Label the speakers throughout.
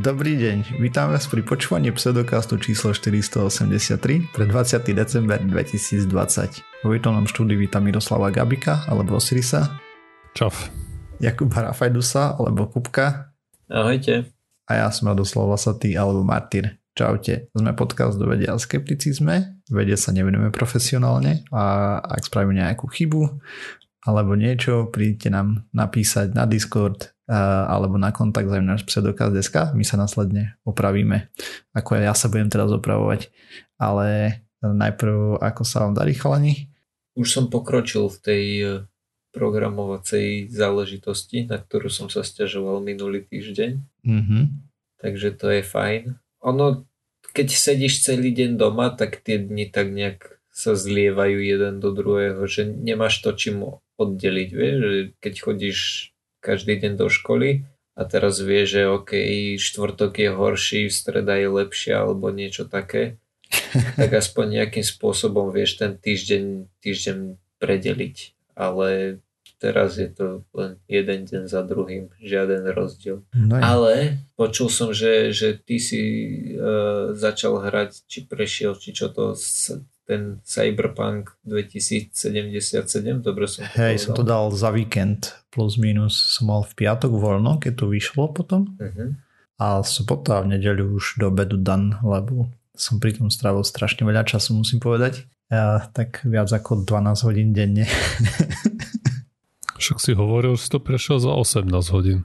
Speaker 1: Dobrý deň, vítam vás pri počúvaní pseudokastu číslo 483 pre 20. december 2020. Vo virtuálnom štúdiu vítam Miroslava Gabika alebo Osirisa.
Speaker 2: Čau.
Speaker 1: Jakuba Rafajdusa alebo Kupka.
Speaker 3: Ahojte.
Speaker 1: A ja som Radoslav Lasatý alebo Martyr. Čaute, sme podcast do vedia a skepticizme. Vede sa nevenujeme profesionálne a ak spravíme nejakú chybu alebo niečo, príďte nám napísať na Discord alebo na kontakt náš pseudokaz.sk, my sa následne opravíme, ako ja sa budem teraz opravovať. Ale najprv, ako sa vám darí chalani?
Speaker 3: Už som pokročil v tej e, programovacej záležitosti, na ktorú som sa stiažoval minulý týždeň.
Speaker 1: Mm-hmm.
Speaker 3: Takže to je fajn. Ono, keď sedíš celý deň doma, tak tie dni tak nejak sa zlievajú jeden do druhého, že nemáš to čím oddeliť, vieš, že keď chodíš každý deň do školy a teraz vie, že OK, štvrtok je horší, streda je lepšia alebo niečo také, tak aspoň nejakým spôsobom vieš ten týždeň, týždeň predeliť. Ale teraz je to len jeden deň za druhým, žiaden rozdiel.
Speaker 1: No
Speaker 3: Ale počul som, že, že ty si uh, začal hrať, či prešiel, či čo to ten Cyberpunk 2077, dobre som
Speaker 1: to Hej, som to dal za víkend, plus minus som mal v piatok voľno, keď to vyšlo potom.
Speaker 3: Uh-huh.
Speaker 1: A sobota a v nedeľu už do obedu dan, lebo som pri tom strávil strašne veľa času, musím povedať. Ja, tak viac ako 12 hodín denne.
Speaker 2: Však si hovoril, že to prešiel za 18 hodín.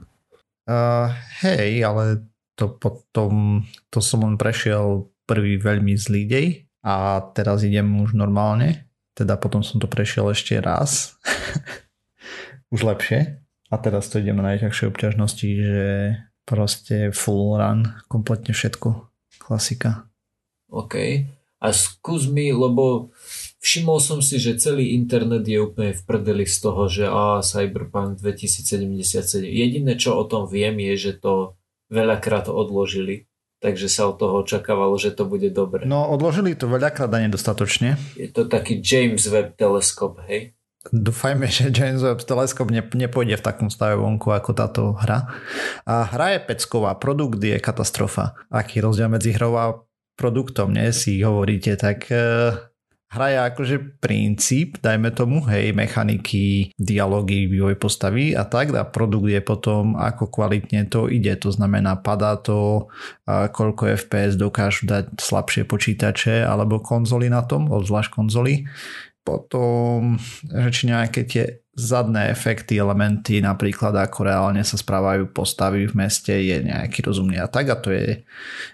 Speaker 1: Uh, hej, ale to potom, to som len prešiel prvý veľmi zlý dej a teraz idem už normálne, teda potom som to prešiel ešte raz, už lepšie. A teraz to idem na najťažšej obťažnosti, že proste full run, kompletne všetko, klasika.
Speaker 3: OK, a skús mi, lebo všimol som si, že celý internet je úplne v prdeli z toho, že a Cyberpunk 2077. Jediné, čo o tom viem, je, že to veľakrát odložili takže sa od toho očakávalo, že to bude dobre.
Speaker 1: No odložili to veľakrát a nedostatočne.
Speaker 3: Je to taký James Webb teleskop, hej?
Speaker 1: Dúfajme, že James Webb teleskop ne, nepôjde v takom stave vonku ako táto hra. A hra je pecková, produkt je katastrofa. Aký rozdiel medzi hrou a produktom, nie? Si hovoríte, tak hra je akože princíp, dajme tomu, hej, mechaniky, dialógy, vývoj postavy a tak a produkt je potom, ako kvalitne to ide, to znamená, padá to, koľko FPS dokážu dať slabšie počítače alebo konzoly na tom, obzvlášť konzoly. Potom, že či nejaké tie zadné efekty, elementy, napríklad ako reálne sa správajú postavy v meste, je nejaký rozumný a tak a to je e,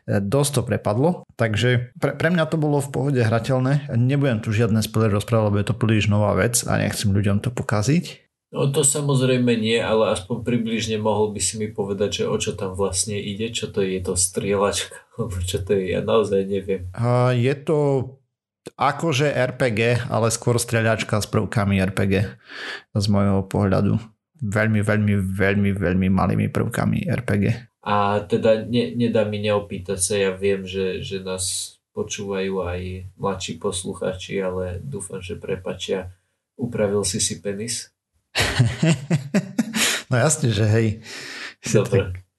Speaker 1: dosť to prepadlo. Takže pre, pre mňa to bolo v pohode hrateľné. Nebudem tu žiadne spoiler rozprávať, lebo je to príliš nová vec a nechcem ľuďom to pokaziť.
Speaker 3: No to samozrejme nie, ale aspoň približne mohol by si mi povedať, že o čo tam vlastne ide, čo to je, je to strieľačka, alebo čo to je, ja naozaj neviem.
Speaker 1: A je to akože RPG, ale skôr streľačka s prvkami RPG z môjho pohľadu. Veľmi, veľmi, veľmi, veľmi malými prvkami RPG.
Speaker 3: A teda ne, nedá mi neopýtať sa, ja viem, že, že nás počúvajú aj mladší posluchači, ale dúfam, že prepačia. Upravil si si penis?
Speaker 1: no jasne, že hej.
Speaker 3: Dobre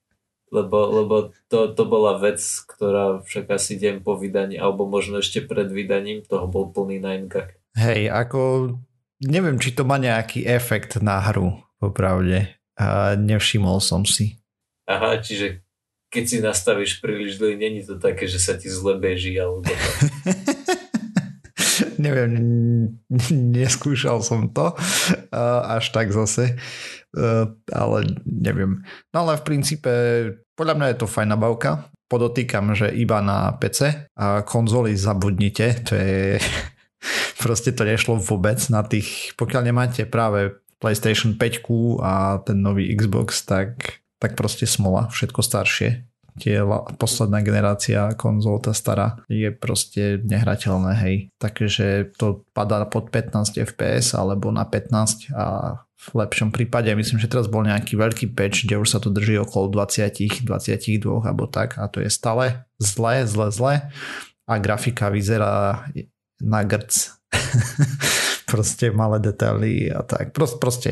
Speaker 3: lebo, lebo to, to bola vec, ktorá však asi deň po vydaní, alebo možno ešte pred vydaním, toho bol plný ninegag.
Speaker 1: Hej, ako neviem, či to má nejaký efekt na hru, popravde. A nevšimol som si.
Speaker 3: Aha, čiže keď si nastavíš príliš dlhý, není to také, že sa ti zle beží, alebo to.
Speaker 1: neviem, neskúšal som to až tak zase. Eh, ale neviem. No ale v princípe podľa mňa je to fajná bavka. Podotýkam, že iba na PC a konzoly zabudnite, to je proste to nešlo vôbec na tých, pokiaľ nemáte práve PlayStation 5 a ten nový Xbox, tak, tak proste smola, všetko staršie tie posledná generácia konzol, tá stará, je proste nehrateľné, hej. Takže to padá pod 15 FPS alebo na 15 a v lepšom prípade. Myslím, že teraz bol nejaký veľký patch, kde už sa to drží okolo 20, 22 alebo tak a to je stále zle, zle, zle a grafika vyzerá na grc. proste malé detaily a tak. Proste, proste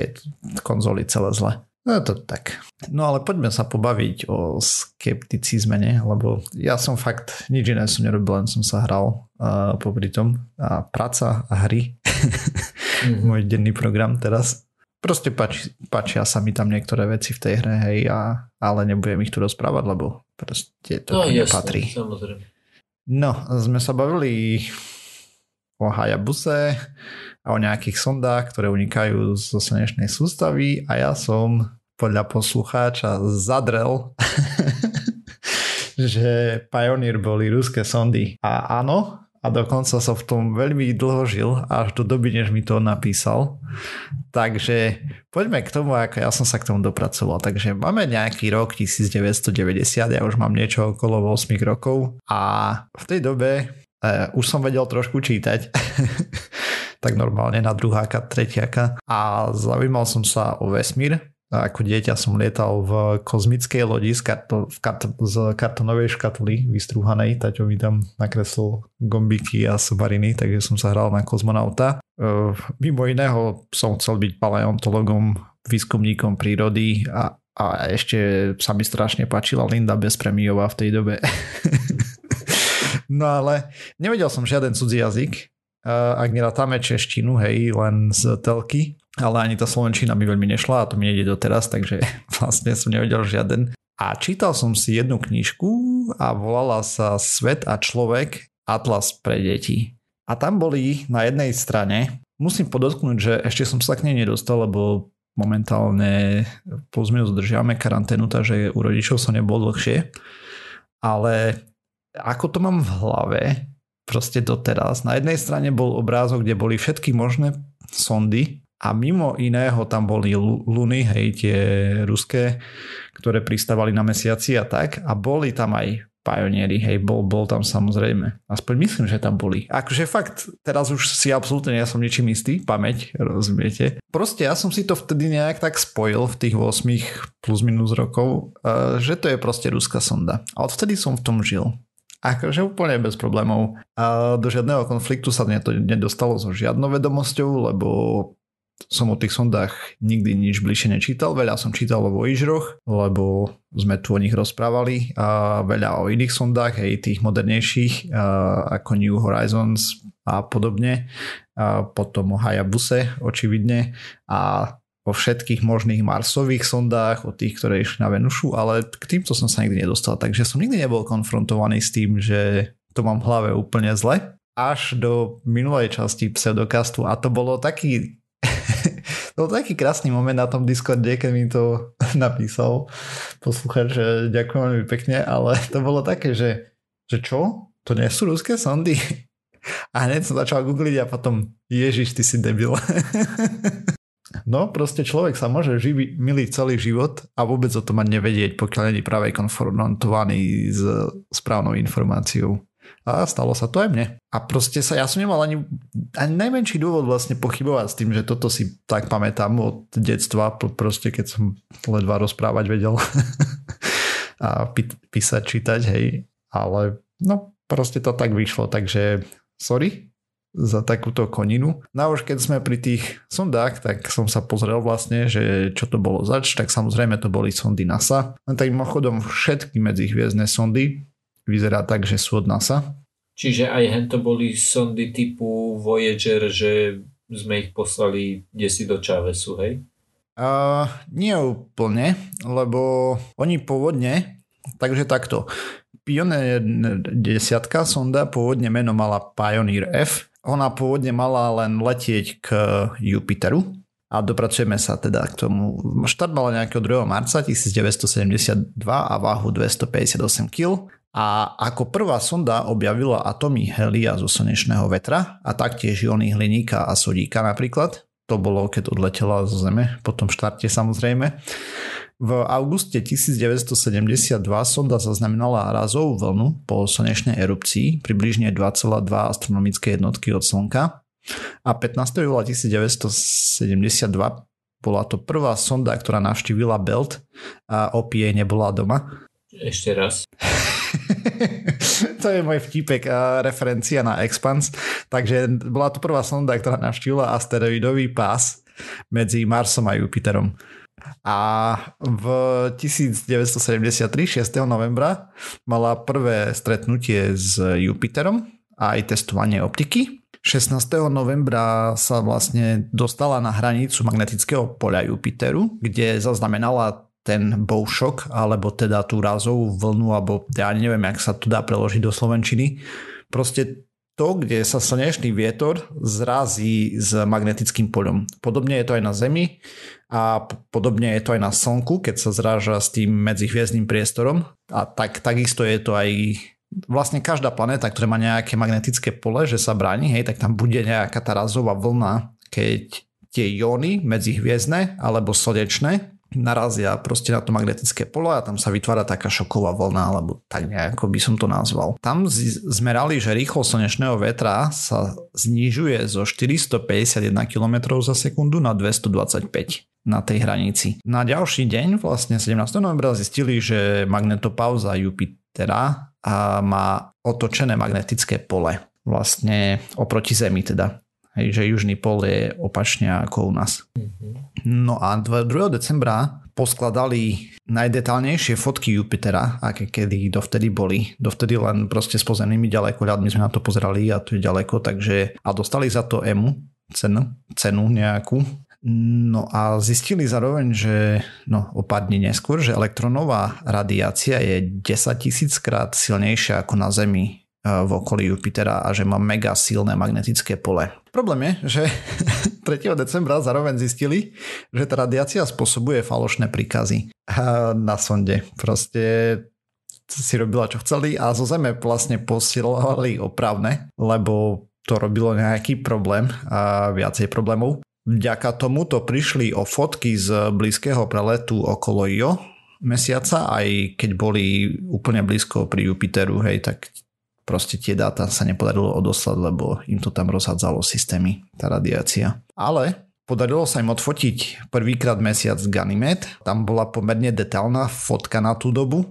Speaker 1: konzoly celé zle. No to tak. No ale poďme sa pobaviť o skepticizme, ne? lebo ja som fakt, nič iné som nerobil, len som sa hral uh, popri tom. A práca a hry. mm-hmm. Môj denný program teraz. Proste páči, páčia sa mi tam niektoré veci v tej hre, hej, a, ale nebudem ich tu rozprávať, lebo proste to
Speaker 3: no, jasne,
Speaker 1: patrí.
Speaker 3: samozrejme.
Speaker 1: No, sme sa bavili o Hayabuse a o nejakých sondách, ktoré unikajú zo slnečnej sústavy a ja som podľa poslucháča zadrel, že Pioneer boli ruské sondy. A áno, a dokonca sa v tom veľmi dlho žil, až do doby, než mi to napísal. Takže poďme k tomu, ako ja som sa k tomu dopracoval. Takže máme nejaký rok 1990, ja už mám niečo okolo 8 rokov a v tej dobe uh, už som vedel trošku čítať. tak normálne na druháka, tretiaka a zaujímal som sa o vesmír ako dieťa som lietal v kozmickej lodi z, karto, v karto, z kartonovej škatuly vystrúhanej. Taťo mi tam nakreslil gombiky a submariny, takže som sa hral na kozmonauta. Uh, mimo iného som chcel byť paleontologom, výskumníkom prírody a, a ešte sa mi strašne páčila Linda Bezpremiová v tej dobe. no ale nevedel som žiaden cudzí jazyk, ak nerátame češtinu, hej, len z telky ale ani tá Slovenčina mi veľmi nešla a to mi nejde doteraz, takže vlastne som nevedel žiaden. A čítal som si jednu knižku a volala sa Svet a človek Atlas pre deti. A tam boli na jednej strane, musím podotknúť, že ešte som sa k nej nedostal, lebo momentálne plus minus držiame karanténu, takže u rodičov som nebol dlhšie. Ale ako to mám v hlave, proste doteraz, na jednej strane bol obrázok, kde boli všetky možné sondy, a mimo iného tam boli luny, hej, tie ruské, ktoré pristávali na mesiaci a tak a boli tam aj pionieri, hej, bol, bol tam samozrejme. Aspoň myslím, že tam boli. Akože fakt, teraz už si absolútne ja som ničím istý, pamäť, rozumiete. Proste ja som si to vtedy nejak tak spojil v tých 8 plus minus rokov, eh, že to je proste ruská sonda. A odvtedy som v tom žil. Akože úplne bez problémov. A do žiadneho konfliktu sa to nedostalo so žiadnou vedomosťou, lebo som o tých sondách nikdy nič bližšie nečítal. Veľa som čítal o Voyageroch, lebo sme tu o nich rozprávali a veľa o iných sondách, aj tých modernejších, ako New Horizons a podobne. A potom o Hayabuse, očividne. A o všetkých možných Marsových sondách, o tých, ktoré išli na Venušu, ale k týmto som sa nikdy nedostal, takže som nikdy nebol konfrontovaný s tým, že to mám v hlave úplne zle až do minulej časti pseudokastu a to bolo taký to bol taký krásny moment na tom Discorde, keď mi to napísal poslúchať, že ďakujem veľmi pekne, ale to bolo také, že, že čo? To nie sú ruské sondy? A hneď som začal googliť a potom Ježiš, ty si debil. No, proste človek sa môže živi, miliť celý život a vôbec o tom mať nevedieť, pokiaľ není práve konfrontovaný s správnou informáciou. A stalo sa to aj mne. A proste sa, ja som nemal ani, ani najmenší dôvod vlastne pochybovať s tým, že toto si tak pamätám od detstva, proste keď som ledva rozprávať vedel a pí, písať, čítať, hej. Ale no, proste to tak vyšlo, takže sorry za takúto koninu. No už keď sme pri tých sondách, tak som sa pozrel vlastne, že čo to bolo zač, tak samozrejme to boli sondy NASA. Len tak mimochodom všetky medzihviezdne sondy vyzerá tak, že sú od NASA.
Speaker 3: Čiže aj hento boli sondy typu Voyager, že sme ich poslali desi do Čavesu, hej?
Speaker 1: Uh, nie úplne, lebo oni pôvodne, takže takto, Pioneer 10 sonda pôvodne meno mala Pioneer F, ona pôvodne mala len letieť k Jupiteru, a dopracujeme sa teda k tomu. Štart mala nejakého 2. marca 1972 a váhu 258 kg a ako prvá sonda objavila atomy helia zo slnečného vetra a taktiež iony hliníka a sodíka napríklad. To bolo, keď odletela zo Zeme, po tom štarte samozrejme. V auguste 1972 sonda zaznamenala razovú vlnu po slnečnej erupcii, približne 2,2 astronomické jednotky od Slnka. A 15. júla 1972 bola to prvá sonda, ktorá navštívila Belt a opie nebola doma.
Speaker 3: Ešte raz.
Speaker 1: to je môj vtipek a referencia na Expans. Takže bola to prvá sonda, ktorá navštívila asteroidový pás medzi Marsom a Jupiterom. A v 1973, 6. novembra, mala prvé stretnutie s Jupiterom a aj testovanie optiky. 16. novembra sa vlastne dostala na hranicu magnetického poľa Jupiteru, kde zaznamenala ten boušok, alebo teda tú rázovú vlnu, alebo ja neviem, jak sa to dá preložiť do Slovenčiny. Proste to, kde sa slnečný vietor zrazí s magnetickým poľom. Podobne je to aj na Zemi a podobne je to aj na Slnku, keď sa zráža s tým medzihviezdnym priestorom. A tak, takisto je to aj vlastne každá planéta, ktorá má nejaké magnetické pole, že sa bráni, hej, tak tam bude nejaká tá razová vlna, keď tie jóny medzihviezdne alebo slnečné narazia proste na to magnetické pole a tam sa vytvára taká šoková vlna, alebo tak nejako by som to nazval. Tam zmerali, že rýchlo slnečného vetra sa znižuje zo 451 km za sekundu na 225 na tej hranici. Na ďalší deň, vlastne 17. novembra, zistili, že magnetopauza Jupitera a má otočené magnetické pole. Vlastne oproti Zemi teda. Hej, že južný pol je opačne ako u nás. No a 2. decembra poskladali najdetálnejšie fotky Jupitera, aké kedy dovtedy boli. Dovtedy len proste s pozemnými ďalekohľadmi sme na to pozerali a tu je ďaleko, takže a dostali za to EMU, cenu, cenu nejakú. No a zistili zároveň, že no, o pár dní neskôr, že elektronová radiácia je 10 tisíc krát silnejšia ako na Zemi v okolí Jupitera a že má mega silné magnetické pole. Problém je, že 3. decembra zároveň zistili, že tá radiácia spôsobuje falošné príkazy na sonde. Proste si robila čo chceli a zo Zeme vlastne posilovali opravne, lebo to robilo nejaký problém a viacej problémov. Vďaka tomuto prišli o fotky z blízkeho preletu okolo Io mesiaca, aj keď boli úplne blízko pri Jupiteru, hej, tak proste tie dáta sa nepodarilo odoslať, lebo im to tam rozhádzalo systémy, tá radiácia. Ale Podarilo sa im odfotiť prvýkrát mesiac Ganymed. Tam bola pomerne detailná fotka na tú dobu,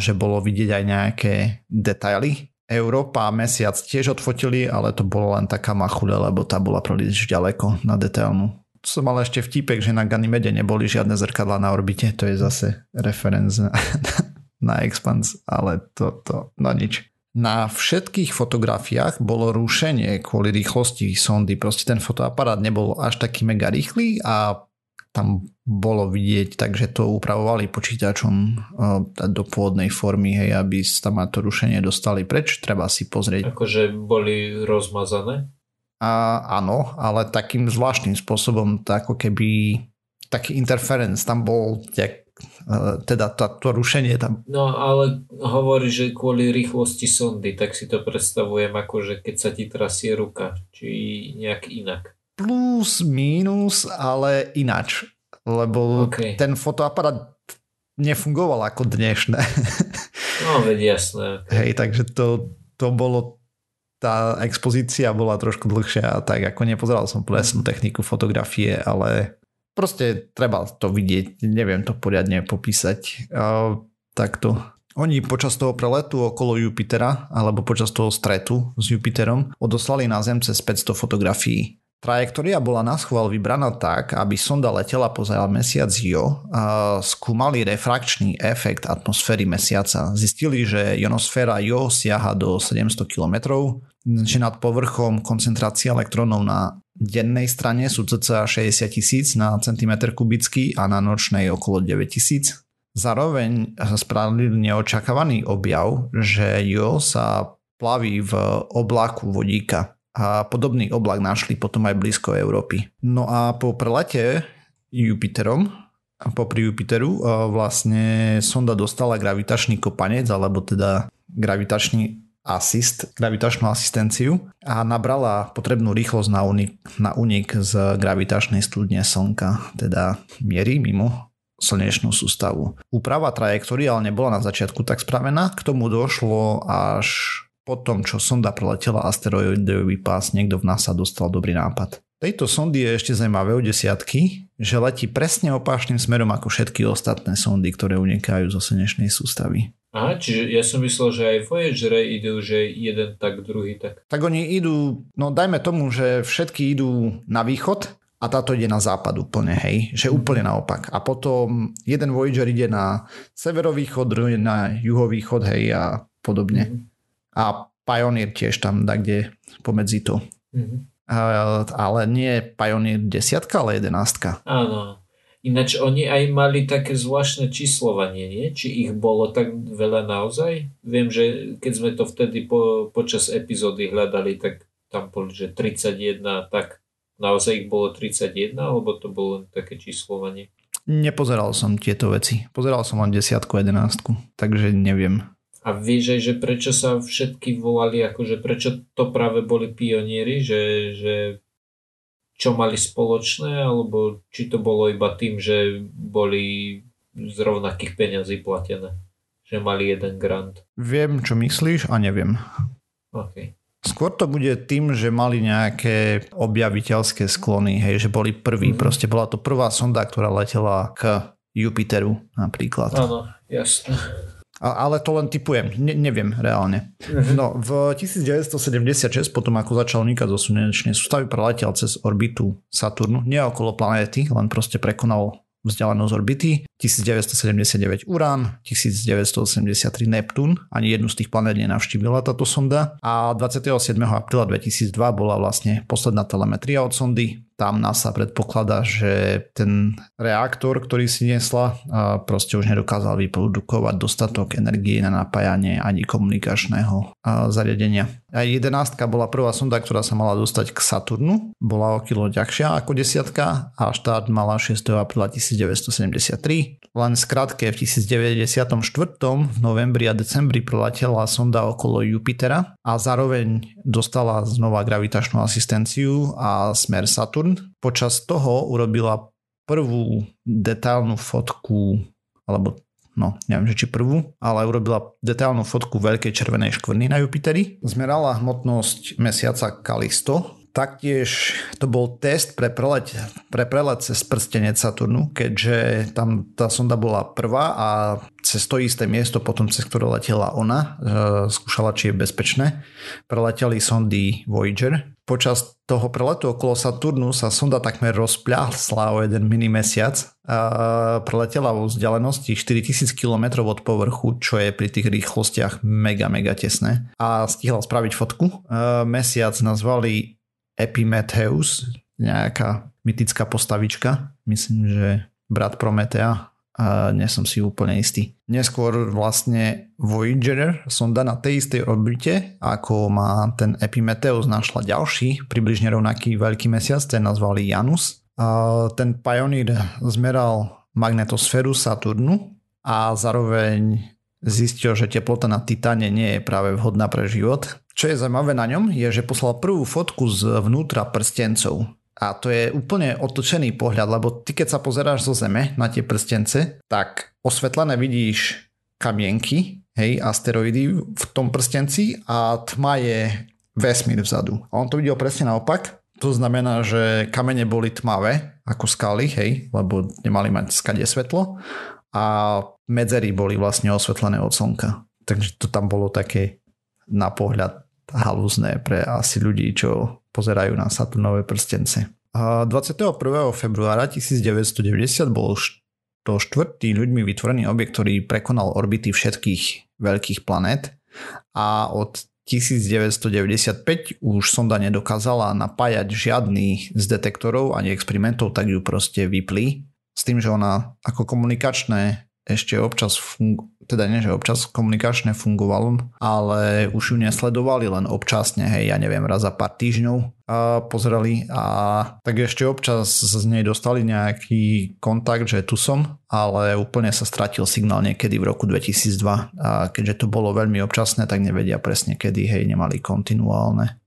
Speaker 1: že bolo vidieť aj nejaké detaily. Európa mesiac tiež odfotili, ale to bolo len taká machuľa, lebo tá bola príliš ďaleko na detailnú. Som mal ešte vtipek, že na Ganymede neboli žiadne zrkadla na orbite, to je zase referenc na, na Expans, ale to, to, no nič. Na všetkých fotografiách bolo rušenie kvôli rýchlosti sondy. Proste ten fotoaparát nebol až taký mega rýchly a tam bolo vidieť, takže to upravovali počítačom do pôvodnej formy, hej, aby tam to rušenie dostali preč, treba si pozrieť.
Speaker 3: Akože boli rozmazané?
Speaker 1: A, áno, ale takým zvláštnym spôsobom, tak ako keby taký interference tam bol, jak teda to, to rušenie tam.
Speaker 3: No ale hovorí, že kvôli rýchlosti sondy, tak si to predstavujem ako, že keď sa ti trasie ruka, či nejak inak.
Speaker 1: Plus, mínus, ale inač. Lebo okay. ten fotoaparát nefungoval ako dnešné.
Speaker 3: No, veď jasné.
Speaker 1: Hej, takže to, to bolo tá expozícia bola trošku dlhšia tak ako nepozeral som presnú techniku fotografie, ale Proste treba to vidieť, neviem to poriadne popísať. Uh, takto. Oni počas toho preletu okolo Jupitera, alebo počas toho stretu s Jupiterom, odoslali na Zem cez 500 fotografií. Trajektória bola na schvál vybraná tak, aby sonda letela poza mesiac Io a skúmali refrakčný efekt atmosféry mesiaca. Zistili, že ionosféra Io siaha do 700 km, že nad povrchom koncentrácia elektrónov na dennej strane sú cca 60 tisíc na centimetr kubický a na nočnej okolo 9 tisíc. Zároveň spravili neočakávaný objav, že Jo sa plaví v oblaku vodíka a podobný oblak našli potom aj blízko Európy. No a po prelete Jupiterom popri Jupiteru vlastne sonda dostala gravitačný kopanec alebo teda gravitačný asist, gravitačnú asistenciu a nabrala potrebnú rýchlosť na unik, na unik z gravitačnej studne Slnka, teda miery mimo slnečnú sústavu. Úprava trajektórie ale nebola na začiatku tak spravená, k tomu došlo až po tom, čo sonda preletela asteroidový pás, niekto v NASA dostal dobrý nápad. Tejto sondy je ešte zaujímavé o desiatky, že letí presne opačným smerom ako všetky ostatné sondy, ktoré unikajú zo slnečnej sústavy.
Speaker 3: Aha, čiže ja som myslel, že aj Voyager idú, že jeden tak, druhý tak.
Speaker 1: Tak oni idú, no dajme tomu, že všetky idú na východ a táto ide na západ úplne, hej, že úplne naopak. A potom jeden Voyager ide na severovýchod, druhý na juhovýchod, hej, a podobne. Mm-hmm. A Pioneer tiež tam da kde pomedzi to. Mm-hmm. Uh, ale nie Pioneer desiatka, ale jedenástka.
Speaker 3: Áno. Ináč oni aj mali také zvláštne číslovanie, nie? Či ich bolo tak veľa naozaj? Viem, že keď sme to vtedy po, počas epizódy hľadali, tak tam boli, že 31, tak naozaj ich bolo 31, alebo to bolo také číslovanie?
Speaker 1: Nepozeral som tieto veci. Pozeral som len desiatku, jedenástku, takže neviem.
Speaker 3: A vieš aj, že prečo sa všetky volali, akože prečo to práve boli pionieri, že, že čo mali spoločné, alebo či to bolo iba tým, že boli z rovnakých peňazí platené, že mali jeden grant.
Speaker 1: Viem, čo myslíš a neviem.
Speaker 3: Okay.
Speaker 1: Skôr to bude tým, že mali nejaké objaviteľské sklony, hej, že boli prví. Mm-hmm. Proste bola to prvá sonda, ktorá letela k Jupiteru napríklad.
Speaker 3: Áno, jasne.
Speaker 1: Ale to len typujem, ne, neviem reálne. Mm-hmm. No, v 1976, potom ako začal unikať zo slnečnej sústavy, preletel cez orbitu Saturnu, nie okolo planéty, len proste prekonal vzdialenosť orbity, 1979 Urán, 1983 Neptún, ani jednu z tých planét nenavštívila táto sonda a 27. apríla 2002 bola vlastne posledná telemetria od sondy, tam NASA predpokladá, že ten reaktor, ktorý si nesla, proste už nedokázal vyprodukovať dostatok energie na napájanie ani komunikačného zariadenia. A jedenástka bola prvá sonda, ktorá sa mala dostať k Saturnu, bola o kilo ťažšia ako desiatka a štát mala 6. apríla 1973. Len skrátke v 1994. v novembri a decembri preletela sonda okolo Jupitera a zároveň dostala znova gravitačnú asistenciu a smer Saturn Počas toho urobila prvú detailnú fotku, alebo no neviem, že či prvú, ale urobila detailnú fotku veľkej červenej škvrny na Jupiteri. Zmerala hmotnosť mesiaca Kalisto, Taktiež to bol test pre prelet, pre prelet cez prstenec Saturnu, keďže tam tá sonda bola prvá a cez to isté miesto potom, cez ktoré letela ona, e, skúšala, či je bezpečné. Preleteli sondy Voyager. Počas toho preletu okolo Saturnu sa sonda takmer rozpľasla o jeden mini mesiac. A preletela vo vzdialenosti 4000 km od povrchu, čo je pri tých rýchlostiach mega, mega tesné. A stihla spraviť fotku. E, mesiac nazvali Epimetheus, nejaká mytická postavička, myslím, že brat Prometea, a nie som si úplne istý. Neskôr vlastne Voyager sonda na tej istej orbite, ako má ten Epimetheus, našla ďalší, približne rovnaký veľký mesiac, ten nazvali Janus. A ten Pioneer zmeral magnetosféru Saturnu a zároveň zistil, že teplota na Titáne nie je práve vhodná pre život čo je zaujímavé na ňom, je, že poslal prvú fotku z vnútra prstencov. A to je úplne otočený pohľad, lebo ty keď sa pozeráš zo Zeme na tie prstence, tak osvetlené vidíš kamienky, hej, asteroidy v tom prstenci a tma je vesmír vzadu. A on to videl presne naopak. To znamená, že kamene boli tmavé ako skaly, hej, lebo nemali mať skade svetlo a medzery boli vlastne osvetlené od slnka. Takže to tam bolo také na pohľad halúzne pre asi ľudí, čo pozerajú na Saturnové prstence. 21. februára 1990 bol to štvrtý ľuďmi vytvorený objekt, ktorý prekonal orbity všetkých veľkých planét a od 1995 už sonda nedokázala napájať žiadny z detektorov ani experimentov, tak ju proste vypli. S tým, že ona ako komunikačné ešte občas fung- teda nie, že občas komunikačne fungovalo, ale už ju nesledovali len občasne, hej, ja neviem, raz za pár týždňov a pozerali a tak ešte občas z nej dostali nejaký kontakt, že tu som, ale úplne sa stratil signál niekedy v roku 2002 a keďže to bolo veľmi občasné, tak nevedia presne kedy, hej, nemali kontinuálne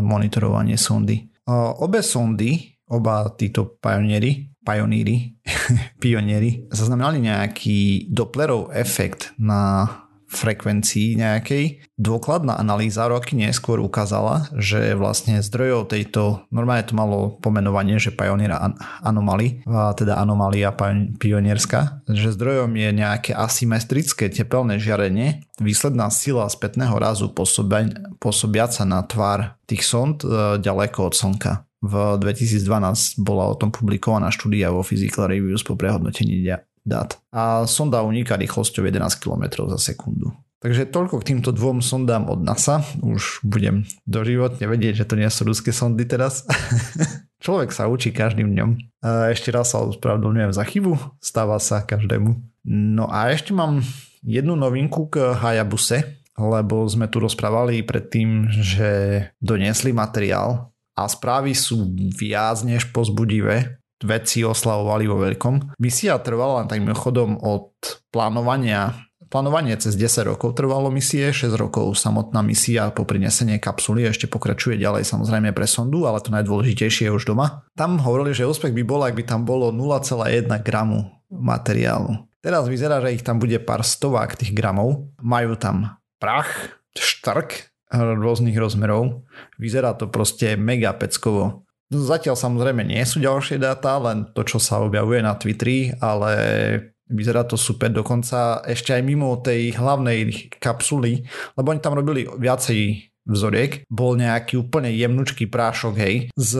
Speaker 1: monitorovanie sondy. Obe sondy, oba títo pionieri pioníri, pionieri, zaznamenali nejaký Dopplerov efekt na frekvencii nejakej. Dôkladná analýza roky neskôr ukázala, že vlastne zdrojov tejto, normálne to malo pomenovanie, že pioniera anomály, teda anomália pionierská, že zdrojom je nejaké asymetrické tepelné žiarenie, výsledná sila spätného razu pôsobiaca na tvár tých sond e, ďaleko od Slnka. V 2012 bola o tom publikovaná štúdia vo Physical Reviews po prehodnotení dát. A sonda uniká rýchlosťou 11 km za sekundu. Takže toľko k týmto dvom sondám od NASA. Už budem doživotne vedieť, že to nie sú ruské sondy teraz. Človek sa učí každým dňom. Ešte raz sa ospravedlňujem za chybu. Stáva sa každému. No a ešte mám jednu novinku k Hayabuse, lebo sme tu rozprávali predtým, že doniesli materiál a správy sú viac než pozbudivé. Veci oslavovali vo veľkom. Misia trvala takým chodom od plánovania Plánovanie cez 10 rokov trvalo misie, 6 rokov samotná misia po prinesenie kapsuly ešte pokračuje ďalej samozrejme pre sondu, ale to najdôležitejšie je už doma. Tam hovorili, že úspech by bol, ak by tam bolo 0,1 gramu materiálu. Teraz vyzerá, že ich tam bude pár stovák tých gramov. Majú tam prach, štrk rôznych rozmerov. Vyzerá to proste mega peckovo. Zatiaľ samozrejme nie sú ďalšie dáta, len to, čo sa objavuje na Twitteri, ale Vyzerá to super, dokonca ešte aj mimo tej hlavnej kapsuly, lebo oni tam robili viacej vzoriek, bol nejaký úplne jemnučký prášok, hej, z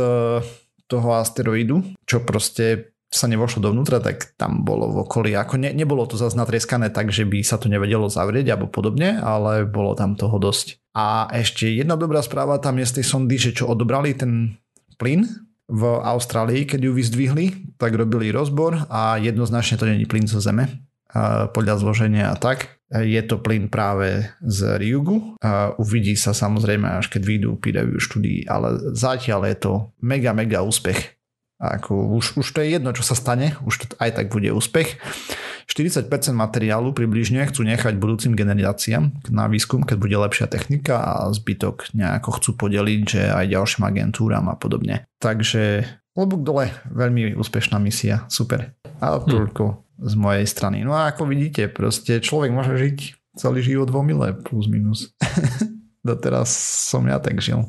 Speaker 1: toho asteroidu, čo proste sa nevošlo dovnútra, tak tam bolo v okolí, ako ne, nebolo to zase natrieskané tak, že by sa to nevedelo zavrieť alebo podobne, ale bolo tam toho dosť. A ešte jedna dobrá správa tam je z tej sondy, že čo odobrali ten plyn, v Austrálii, keď ju vyzdvihli, tak robili rozbor a jednoznačne to není plyn zo Zeme podľa zloženia a tak. Je to plyn práve z Ryugu. Uvidí sa samozrejme až keď vyjdú review štúdii, ale zatiaľ je to mega, mega úspech. Ako už, už to je jedno, čo sa stane, už to aj tak bude úspech. 40% materiálu približne chcú nechať budúcim generáciám na výskum, keď bude lepšia technika a zbytok nejako chcú podeliť, že aj ďalším agentúram a podobne. Takže lobuk dole, veľmi úspešná misia, super. A hm. toľko hm. z mojej strany. No a ako vidíte, proste človek môže žiť celý život vo mile, plus minus. Doteraz som ja tak žil.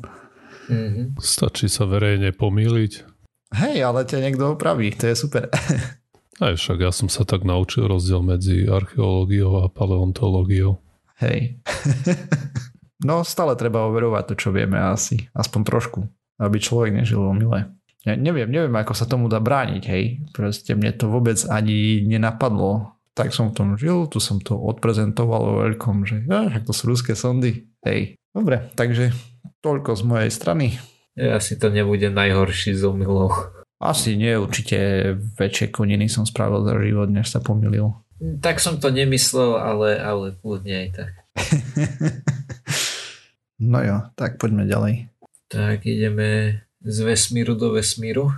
Speaker 2: Mm-hmm. Stačí sa verejne pomýliť.
Speaker 1: Hej, ale ťa niekto opraví, to je super.
Speaker 2: Aj však ja som sa tak naučil rozdiel medzi archeológiou a paleontológiou.
Speaker 1: Hej. no stále treba overovať to, čo vieme asi. Aspoň trošku. Aby človek nežil vo mile. Ja neviem, neviem, ako sa tomu dá brániť, hej. Proste mne to vôbec ani nenapadlo. Tak som v tom žil, tu som to odprezentoval vo veľkom, že ja, to sú ruské sondy. Hej. Dobre, takže toľko z mojej strany.
Speaker 3: Asi to nebude najhorší z omylov.
Speaker 1: Asi nie, určite väčšie koniny som spravil za život, než sa pomýlil.
Speaker 3: Tak som to nemyslel, ale, ale kľudne aj tak.
Speaker 1: no jo, tak poďme ďalej.
Speaker 3: Tak ideme z vesmíru do vesmíru.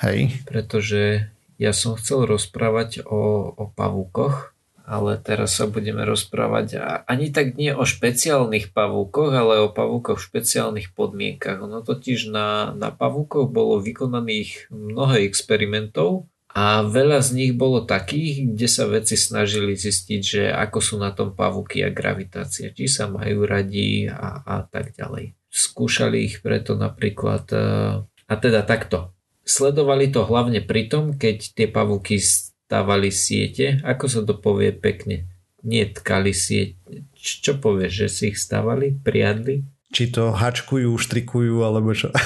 Speaker 1: Hej.
Speaker 3: Pretože ja som chcel rozprávať o, o pavúkoch ale teraz sa budeme rozprávať ani tak nie o špeciálnych pavúkoch, ale o pavúkoch v špeciálnych podmienkach. Ono totiž na, na pavúkoch bolo vykonaných mnoho experimentov a veľa z nich bolo takých, kde sa vedci snažili zistiť, že ako sú na tom pavúky a gravitácia, či sa majú radi a, a tak ďalej. Skúšali ich preto napríklad, e, a teda takto. Sledovali to hlavne pri tom, keď tie pavúky stavali siete, ako sa to povie pekne, nie tkali siete, čo povieš, že si ich stavali, priadli?
Speaker 1: Či to hačkujú, štrikujú, alebo čo?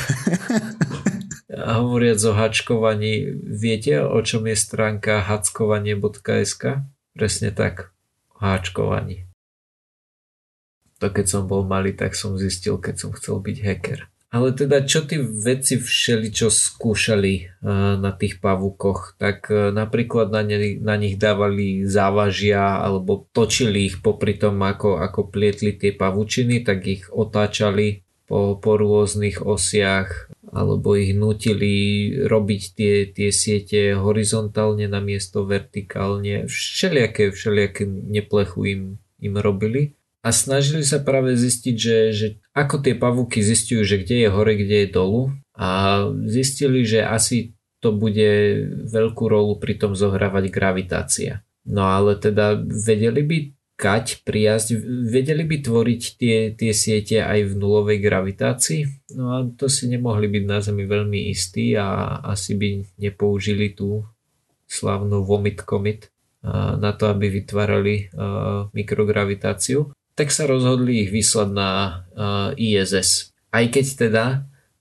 Speaker 3: A hovoriac o hačkovaní, viete, o čom je stránka hackovanie.sk? Presne tak, o hačkovaní. To keď som bol malý, tak som zistil, keď som chcel byť hacker. Ale teda čo tí vedci všeli, čo skúšali uh, na tých pavúkoch, tak uh, napríklad na, ne, na nich dávali závažia alebo točili ich popri tom, ako, ako plietli tie pavučiny, tak ich otáčali po, po rôznych osiach alebo ich nutili robiť tie, tie siete horizontálne na miesto vertikálne. Všelijaké, všelijaké neplechu im, im robili a snažili sa práve zistiť, že, že ako tie pavúky zistujú, že kde je hore, kde je dolu a zistili, že asi to bude veľkú rolu pri tom zohrávať gravitácia. No ale teda vedeli by kať prijazť, vedeli by tvoriť tie, tie siete aj v nulovej gravitácii? No a to si nemohli byť na Zemi veľmi istí a asi by nepoužili tú slavnú vomit comet na to, aby vytvárali mikrogravitáciu tak sa rozhodli ich vyslať na uh, ISS. Aj keď teda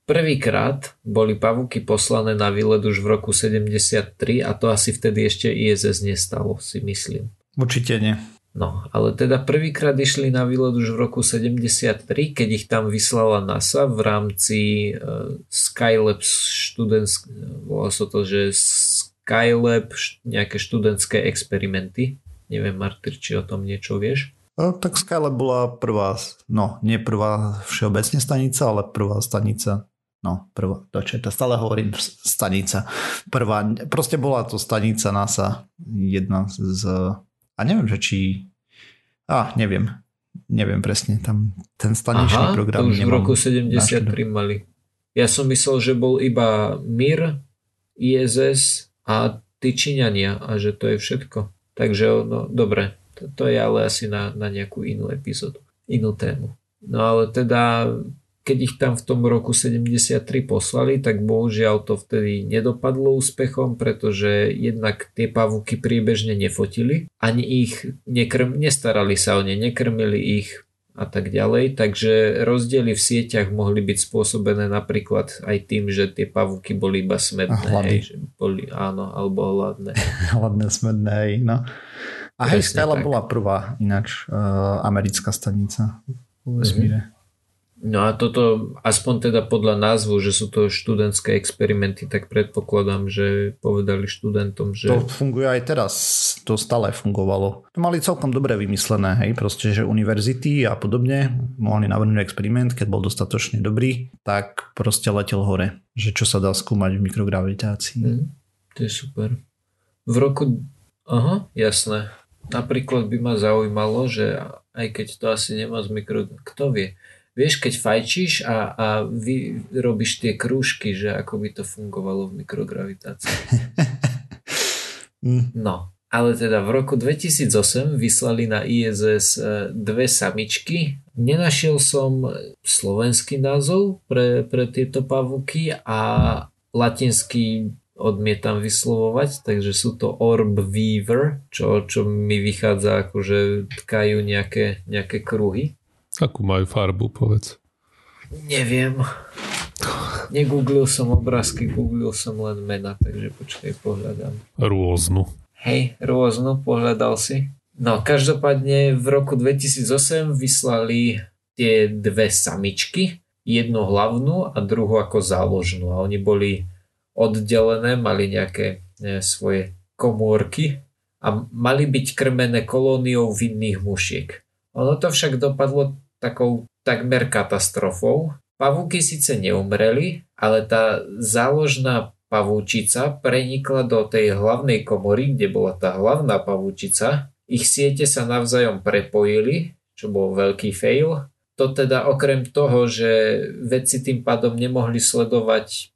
Speaker 3: prvýkrát boli pavúky poslané na výlet už v roku 73 a to asi vtedy ešte ISS nestalo, si myslím.
Speaker 1: Určite nie.
Speaker 3: No, ale teda prvýkrát išli na výlet už v roku 73, keď ich tam vyslala NASA v rámci uh, Skylab študentské, volá sa to, že Skylab nejaké študentské experimenty. Neviem, Martyr, či o tom niečo vieš?
Speaker 1: No, tak Skylab bola prvá, no nie prvá všeobecne stanica, ale prvá stanica No, prvá, to čo to stále hovorím, stanica. Prvá, proste bola to stanica NASA, jedna z, a neviem, že či, a neviem, neviem presne, tam ten staničný Aha, program
Speaker 3: to už v roku 73 mali. Ja som myslel, že bol iba MIR, ISS a tí Číňania a že to je všetko. Takže no, dobre, to, to je ale asi na, na nejakú inú epizódu, inú tému. No ale teda keď ich tam v tom roku 73 poslali, tak bohužiaľ to vtedy nedopadlo úspechom, pretože jednak tie pavúky priebežne nefotili, ani ich nekrm, nestarali sa o ne, nekrmili ich a tak ďalej, takže rozdiely v sieťach mohli byť spôsobené napríklad aj tým, že tie pavúky boli iba smedné, hej, že boli, áno, alebo hladné.
Speaker 1: hladné, smedné, hej, no. A hej, Stella bola prvá ináč uh, americká stanica v vesmíre. Mm-hmm.
Speaker 3: No a toto, aspoň teda podľa názvu, že sú to študentské experimenty, tak predpokladám, že povedali študentom, že...
Speaker 1: To funguje aj teraz, to stále fungovalo. To mali celkom dobre vymyslené, hej, proste, že univerzity a podobne mohli navrhnúť experiment, keď bol dostatočne dobrý, tak proste letel hore, že čo sa dá skúmať v mikrogravitácii. Mm,
Speaker 3: to je super. V roku... Aha, jasné. Napríklad by ma zaujímalo, že aj keď to asi nemá z mikro... Kto vie? vieš, keď fajčíš a, a vy robíš tie krúžky, že ako by to fungovalo v mikrogravitácii. Mm. no, ale teda v roku 2008 vyslali na ISS e, dve samičky. Nenašiel som slovenský názov pre, pre tieto pavúky a latinský odmietam vyslovovať, takže sú to orb weaver, čo, čo mi vychádza ako, že tkajú nejaké, nejaké kruhy.
Speaker 2: Akú majú farbu, povedz?
Speaker 3: Neviem. Negooglil som obrázky, googlil som len mena, takže počkaj, pohľadám.
Speaker 2: Rôznu.
Speaker 3: Hej, rôznu, pohľadal si. No, každopádne v roku 2008 vyslali tie dve samičky, jednu hlavnú a druhú ako záložnú. A oni boli oddelené, mali nejaké ne, svoje komórky a mali byť krmené kolóniou vinných mušiek. Ono to však dopadlo takou takmer katastrofou. Pavúky síce neumreli, ale tá záložná pavúčica prenikla do tej hlavnej komory, kde bola tá hlavná pavúčica. Ich siete sa navzájom prepojili, čo bol veľký fail. To teda okrem toho, že vedci tým pádom nemohli sledovať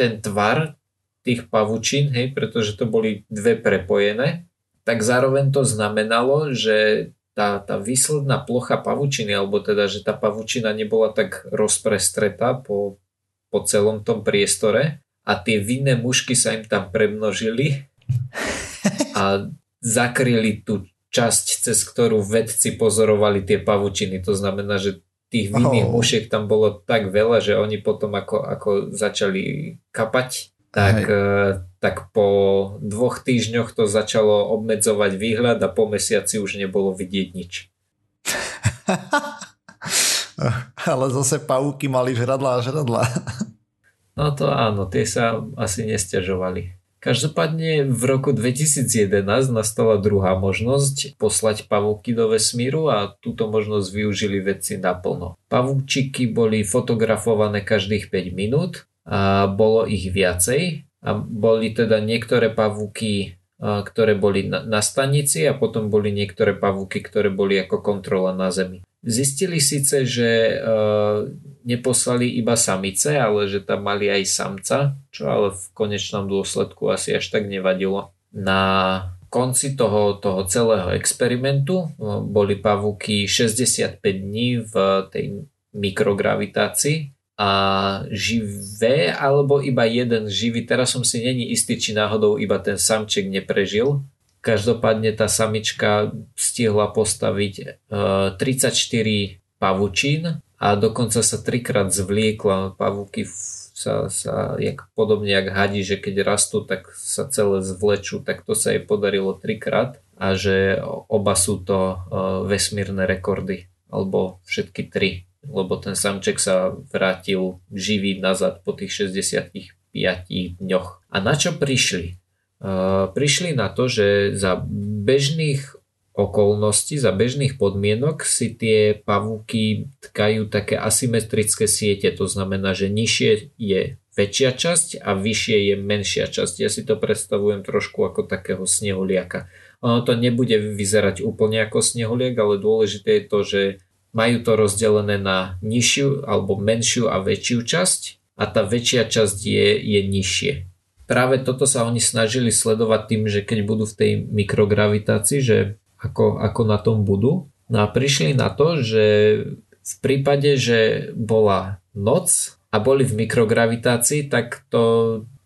Speaker 3: ten tvar tých pavučín, hej, pretože to boli dve prepojené, tak zároveň to znamenalo, že tá, tá výsledná plocha pavučiny, alebo teda, že tá pavučina nebola tak rozprestretá po, po celom tom priestore a tie vinné mušky sa im tam premnožili a zakryli tú časť, cez ktorú vedci pozorovali tie pavučiny. To znamená, že tých vinných oh. mušiek tam bolo tak veľa, že oni potom ako, ako začali kapať, tak, uh, tak po dvoch týždňoch to začalo obmedzovať výhľad a po mesiaci už nebolo vidieť nič.
Speaker 1: Ale zase pavúky mali žradla a žradla.
Speaker 3: no to áno, tie sa asi nestiažovali. Každopádne v roku 2011 nastala druhá možnosť poslať pavúky do vesmíru a túto možnosť využili vedci naplno. Pavúčiky boli fotografované každých 5 minút a bolo ich viacej a boli teda niektoré pavúky, ktoré boli na, na stanici a potom boli niektoré pavúky, ktoré boli ako kontrola na Zemi. Zistili síce, že uh, neposlali iba samice, ale že tam mali aj samca, čo ale v konečnom dôsledku asi až tak nevadilo. Na konci toho, toho celého experimentu boli pavúky 65 dní v tej mikrogravitácii a živé, alebo iba jeden živý. Teraz som si není istý, či náhodou iba ten samček neprežil. Každopádne tá samička stihla postaviť uh, e, 34 pavučín a dokonca sa trikrát zvliekla. Pavúky sa, sa jak, podobne jak hadí, že keď rastú, tak sa celé zvlečú, tak to sa jej podarilo trikrát a že oba sú to uh, vesmírne rekordy, alebo všetky tri, lebo ten samček sa vrátil živý nazad po tých 65 dňoch. A na čo prišli? Prišli na to, že za bežných okolností, za bežných podmienok si tie pavúky tkajú také asymetrické siete, to znamená, že nižšie je väčšia časť a vyššie je menšia časť. Ja si to predstavujem trošku ako takého snehuliaka. Ono to nebude vyzerať úplne ako snehuliak, ale dôležité je to, že majú to rozdelené na nižšiu alebo menšiu a väčšiu časť a tá väčšia časť je, je nižšie. Práve toto sa oni snažili sledovať tým, že keď budú v tej mikrogravitácii, že ako, ako na tom budú. No a prišli na to, že v prípade, že bola noc a boli v mikrogravitácii, tak to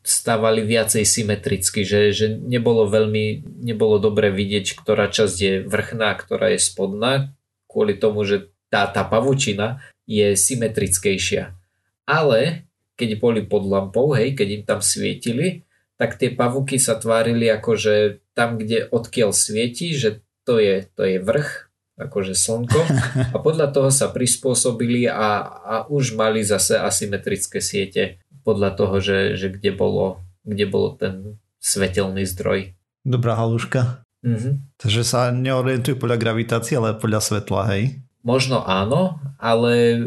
Speaker 3: stávali viacej symetricky, že, že nebolo veľmi, nebolo dobre vidieť, ktorá časť je vrchná, ktorá je spodná, kvôli tomu, že tá, tá pavučina je symetrickejšia. Ale keď boli pod lampou, hej, keď im tam svietili, tak tie pavuky sa tvárili ako, že tam, kde odkiaľ svieti, že to je, to je vrch, akože slnko a podľa toho sa prispôsobili a, a už mali zase asymetrické siete podľa toho, že, že kde, bolo, kde bolo ten svetelný zdroj.
Speaker 1: Dobrá haluška. Mm-hmm. Takže sa neorientujú podľa gravitácie, ale podľa svetla, hej?
Speaker 3: Možno áno, ale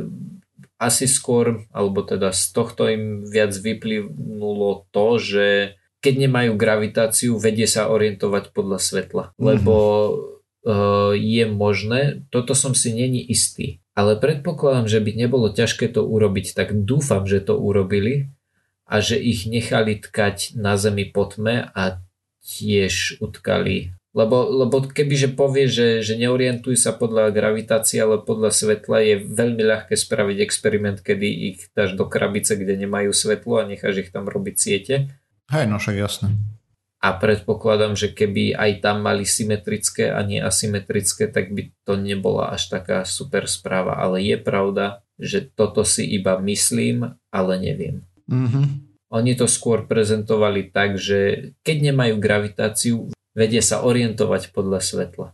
Speaker 3: asi skôr, alebo teda z tohto im viac vyplynulo to, že keď nemajú gravitáciu, vedie sa orientovať podľa svetla. Lebo mm-hmm. uh, je možné, toto som si není istý, ale predpokladám, že by nebolo ťažké to urobiť, tak dúfam, že to urobili a že ich nechali tkať na zemi po tme a tiež utkali. Lebo, lebo kebyže povie, že, že neorientujú sa podľa gravitácie, ale podľa svetla, je veľmi ľahké spraviť experiment, kedy ich dáš do krabice, kde nemajú svetlo a necháš ich tam robiť siete.
Speaker 1: Hej, no však jasné
Speaker 3: a predpokladám, že keby aj tam mali symetrické a nie asymetrické, tak by to nebola až taká super správa. Ale je pravda, že toto si iba myslím, ale neviem. Mm-hmm. Oni to skôr prezentovali tak, že keď nemajú gravitáciu, vedia sa orientovať podľa svetla.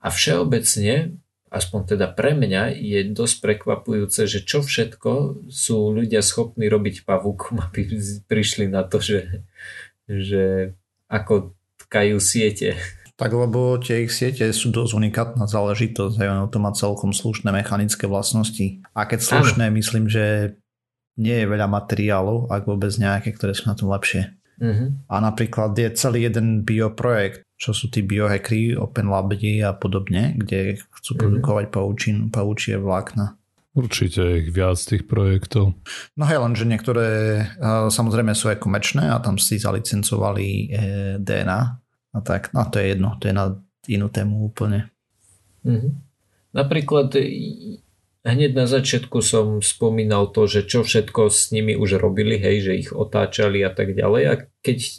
Speaker 3: A všeobecne, aspoň teda pre mňa, je dosť prekvapujúce, že čo všetko sú ľudia schopní robiť pavúkom, aby prišli na to, že, že ako tkajú siete.
Speaker 1: Tak lebo tie ich siete sú dosť unikátna záležitosť a ono to má celkom slušné mechanické vlastnosti. A keď slušné, ano. myslím, že nie je veľa materiálov, ak vôbec nejaké, ktoré sú na tom lepšie. Uh-huh. A napríklad je celý jeden bioprojekt, čo sú tí biohackery, Open Labdi a podobne, kde chcú uh-huh. produkovať paučín, paučie vlákna.
Speaker 2: Určite ich viac tých projektov.
Speaker 1: No hej, lenže niektoré samozrejme sú aj komerčné a tam si zalicencovali e, DNA a tak, no to je jedno, to je na inú tému úplne.
Speaker 3: Mm-hmm. Napríklad hneď na začiatku som spomínal to, že čo všetko s nimi už robili, hej, že ich otáčali a tak ďalej a keď e,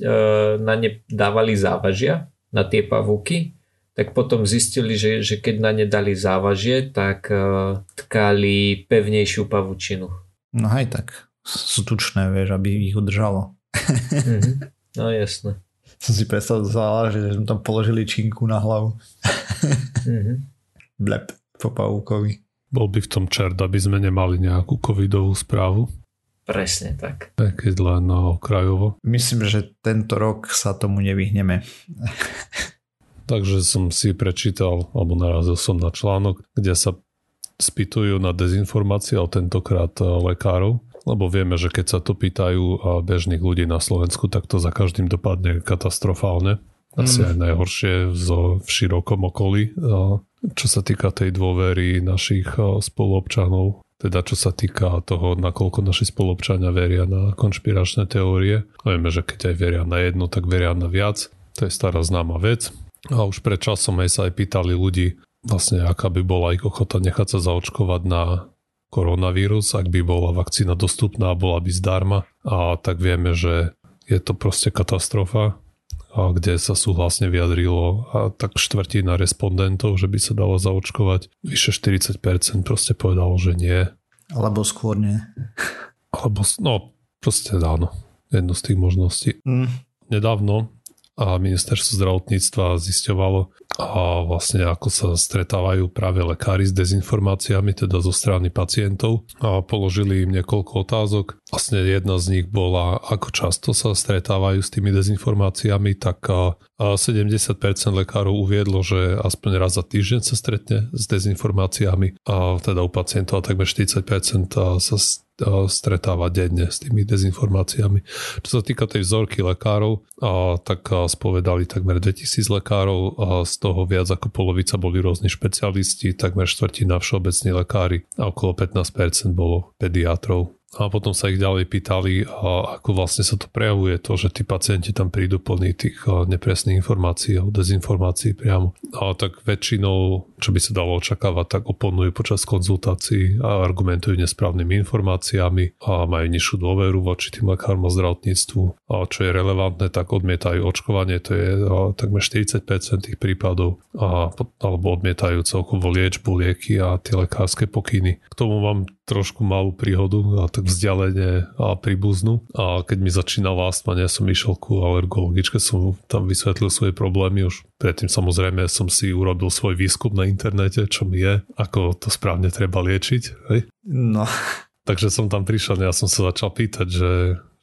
Speaker 3: na ne dávali závažia, na tie pavúky, tak potom zistili, že, že keď na ne dali závažie, tak uh, tkali pevnejšiu pavučinu.
Speaker 1: No aj tak, sú tučné, vieš, aby ich udržalo.
Speaker 3: mm-hmm. No jasné.
Speaker 1: Som si predstavil závažie, že sme tam položili činku na hlavu. mm-hmm. Blep po pavúkovi.
Speaker 2: Bol by v tom čert, aby sme nemali nejakú covidovú správu.
Speaker 3: Presne tak.
Speaker 2: Keď len no, okrajovo.
Speaker 1: Myslím, že tento rok sa tomu nevyhneme.
Speaker 2: Takže som si prečítal, alebo narazil som na článok, kde sa spýtujú na dezinformácie, ale tentokrát e, lekárov, lebo vieme, že keď sa to pýtajú e, bežných ľudí na Slovensku, tak to za každým dopadne katastrofálne. Asi mm. aj najhoršie v širokom okolí, e, čo sa týka tej dôvery našich spoluobčanov teda čo sa týka toho, nakoľko naši spolupčania veria na konšpiračné teórie. Vieme, že keď aj veria na jednu, tak veria na viac. To je stará známa vec. A už pred časom aj sa aj pýtali ľudí, vlastne aká by bola ich ochota nechať sa zaočkovať na koronavírus, ak by bola vakcína dostupná a bola by zdarma. A tak vieme, že je to proste katastrofa, kde sa súhlasne vyjadrilo a tak štvrtina respondentov, že by sa dalo zaočkovať. Vyše 40% proste povedalo, že nie.
Speaker 1: Alebo skôr nie.
Speaker 2: Alebo, no, proste áno. Jednu z tých možností.
Speaker 1: Mm.
Speaker 2: Nedávno a ministerstvo zdravotníctva zisťovalo a vlastne ako sa stretávajú práve lekári s dezinformáciami, teda zo strany pacientov a položili im niekoľko otázok. Vlastne jedna z nich bola, ako často sa stretávajú s tými dezinformáciami, tak 70% lekárov uviedlo, že aspoň raz za týždeň sa stretne s dezinformáciami a teda u pacientov a takmer 40% sa stretáva denne s tými dezinformáciami. Čo sa týka tej vzorky lekárov, tak spovedali takmer 2000 lekárov, z toho viac ako polovica boli rôzni špecialisti, takmer štvrtina všeobecní lekári a okolo 15% bolo pediatrov a potom sa ich ďalej pýtali, ako vlastne sa to prejavuje, to, že tí pacienti tam prídu plní tých nepresných informácií alebo dezinformácií priamo. A tak väčšinou, čo by sa dalo očakávať, tak oponujú počas konzultácií a argumentujú nesprávnymi informáciami a majú nižšiu dôveru voči tým lekárom a zdravotníctvu. A čo je relevantné, tak odmietajú očkovanie, to je takmer 40% tých prípadov, a, alebo odmietajú celkovo liečbu, lieky a tie lekárske pokyny. K tomu mám trošku malú príhodu a tak vzdialene a príbuznú. A keď mi začínala astma, ja som išiel ku alergologičke, som tam vysvetlil svoje problémy. Už predtým samozrejme som si urobil svoj výskum na internete, čo mi je, ako to správne treba liečiť. Hej?
Speaker 1: No.
Speaker 2: Takže som tam prišiel a ja som sa začal pýtať, že,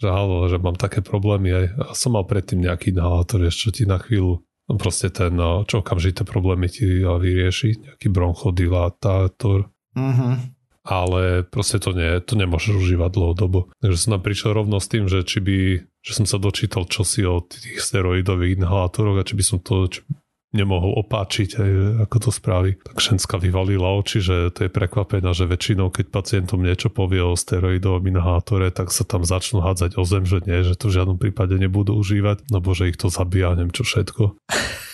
Speaker 2: že halo, že mám také problémy aj. A som mal predtým nejaký inhalátor, ešte ti na chvíľu no proste ten, čo okamžité problémy ti vyrieši, nejaký bronchodilatátor.
Speaker 1: Mhm
Speaker 2: ale proste to nie, to nemôžeš užívať dlhodobo. Takže som tam prišiel rovno s tým, že či by, že som sa dočítal čosi o tých steroidových inhalátoroch a či by som to či nemohol opáčiť, aj, ako to spraví. Tak Šenska vyvalila oči, že to je prekvapená, že väčšinou, keď pacientom niečo povie o steroidovom inhalátore, tak sa tam začnú hádzať o zem, že nie, že to v žiadnom prípade nebudú užívať, lebo že ich to zabíja, neviem čo všetko.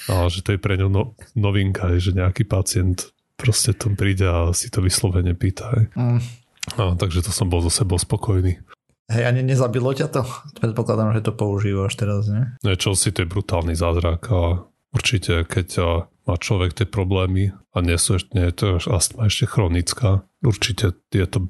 Speaker 2: A že to je pre ňu no, novinka, že nejaký pacient proste tam príde a si to vyslovene pýta.
Speaker 1: Mm.
Speaker 2: A, takže to som bol zo sebou spokojný.
Speaker 1: Hej, ani nezabilo ťa to? Predpokladám, že to používaš teraz, nie?
Speaker 2: Ne, čo si, to je brutálny zázrak a určite, keď má človek tie problémy a nie, sú, nie je to astma ešte chronická, určite je to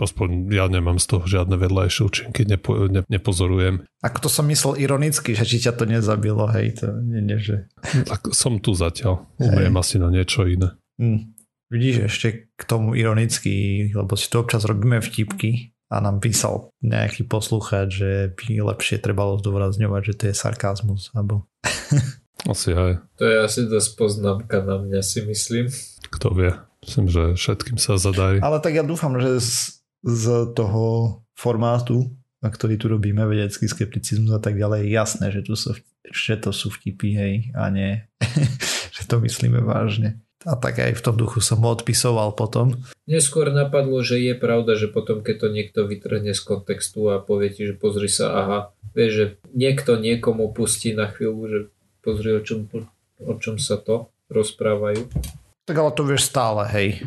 Speaker 2: aspoň ja nemám z toho žiadne vedľajšie účinky, nepo, ne, nepozorujem.
Speaker 1: Ako to som myslel ironicky, že či ťa to nezabilo, hej, to nie, nie že...
Speaker 2: Tak som tu zatiaľ, umiem asi na niečo iné.
Speaker 1: Hm. Vidíš ešte k tomu ironicky, lebo si to občas robíme vtipky a nám písal nejaký poslucháč, že by lepšie trebalo zdôrazňovať, že to je sarkazmus, alebo...
Speaker 2: Asi aj.
Speaker 3: To je asi dosť poznámka na mňa si myslím.
Speaker 2: Kto vie. Myslím, že všetkým sa zadarí.
Speaker 1: Ale tak ja dúfam, že z, z toho formátu, na ktorý tu robíme, vedecký skepticizmus a tak ďalej, je jasné, že, tu sú, že to sú vtipy, hej, a nie, že to myslíme vážne. A tak aj v tom duchu som mu odpisoval potom.
Speaker 3: Neskôr napadlo, že je pravda, že potom keď to niekto vytrhne z kontextu a povie ti, že pozri sa, aha, vieš, že niekto niekomu pustí na chvíľu, že pozri, o čom, o čom sa to rozprávajú.
Speaker 1: Tak ale to vieš stále, hej.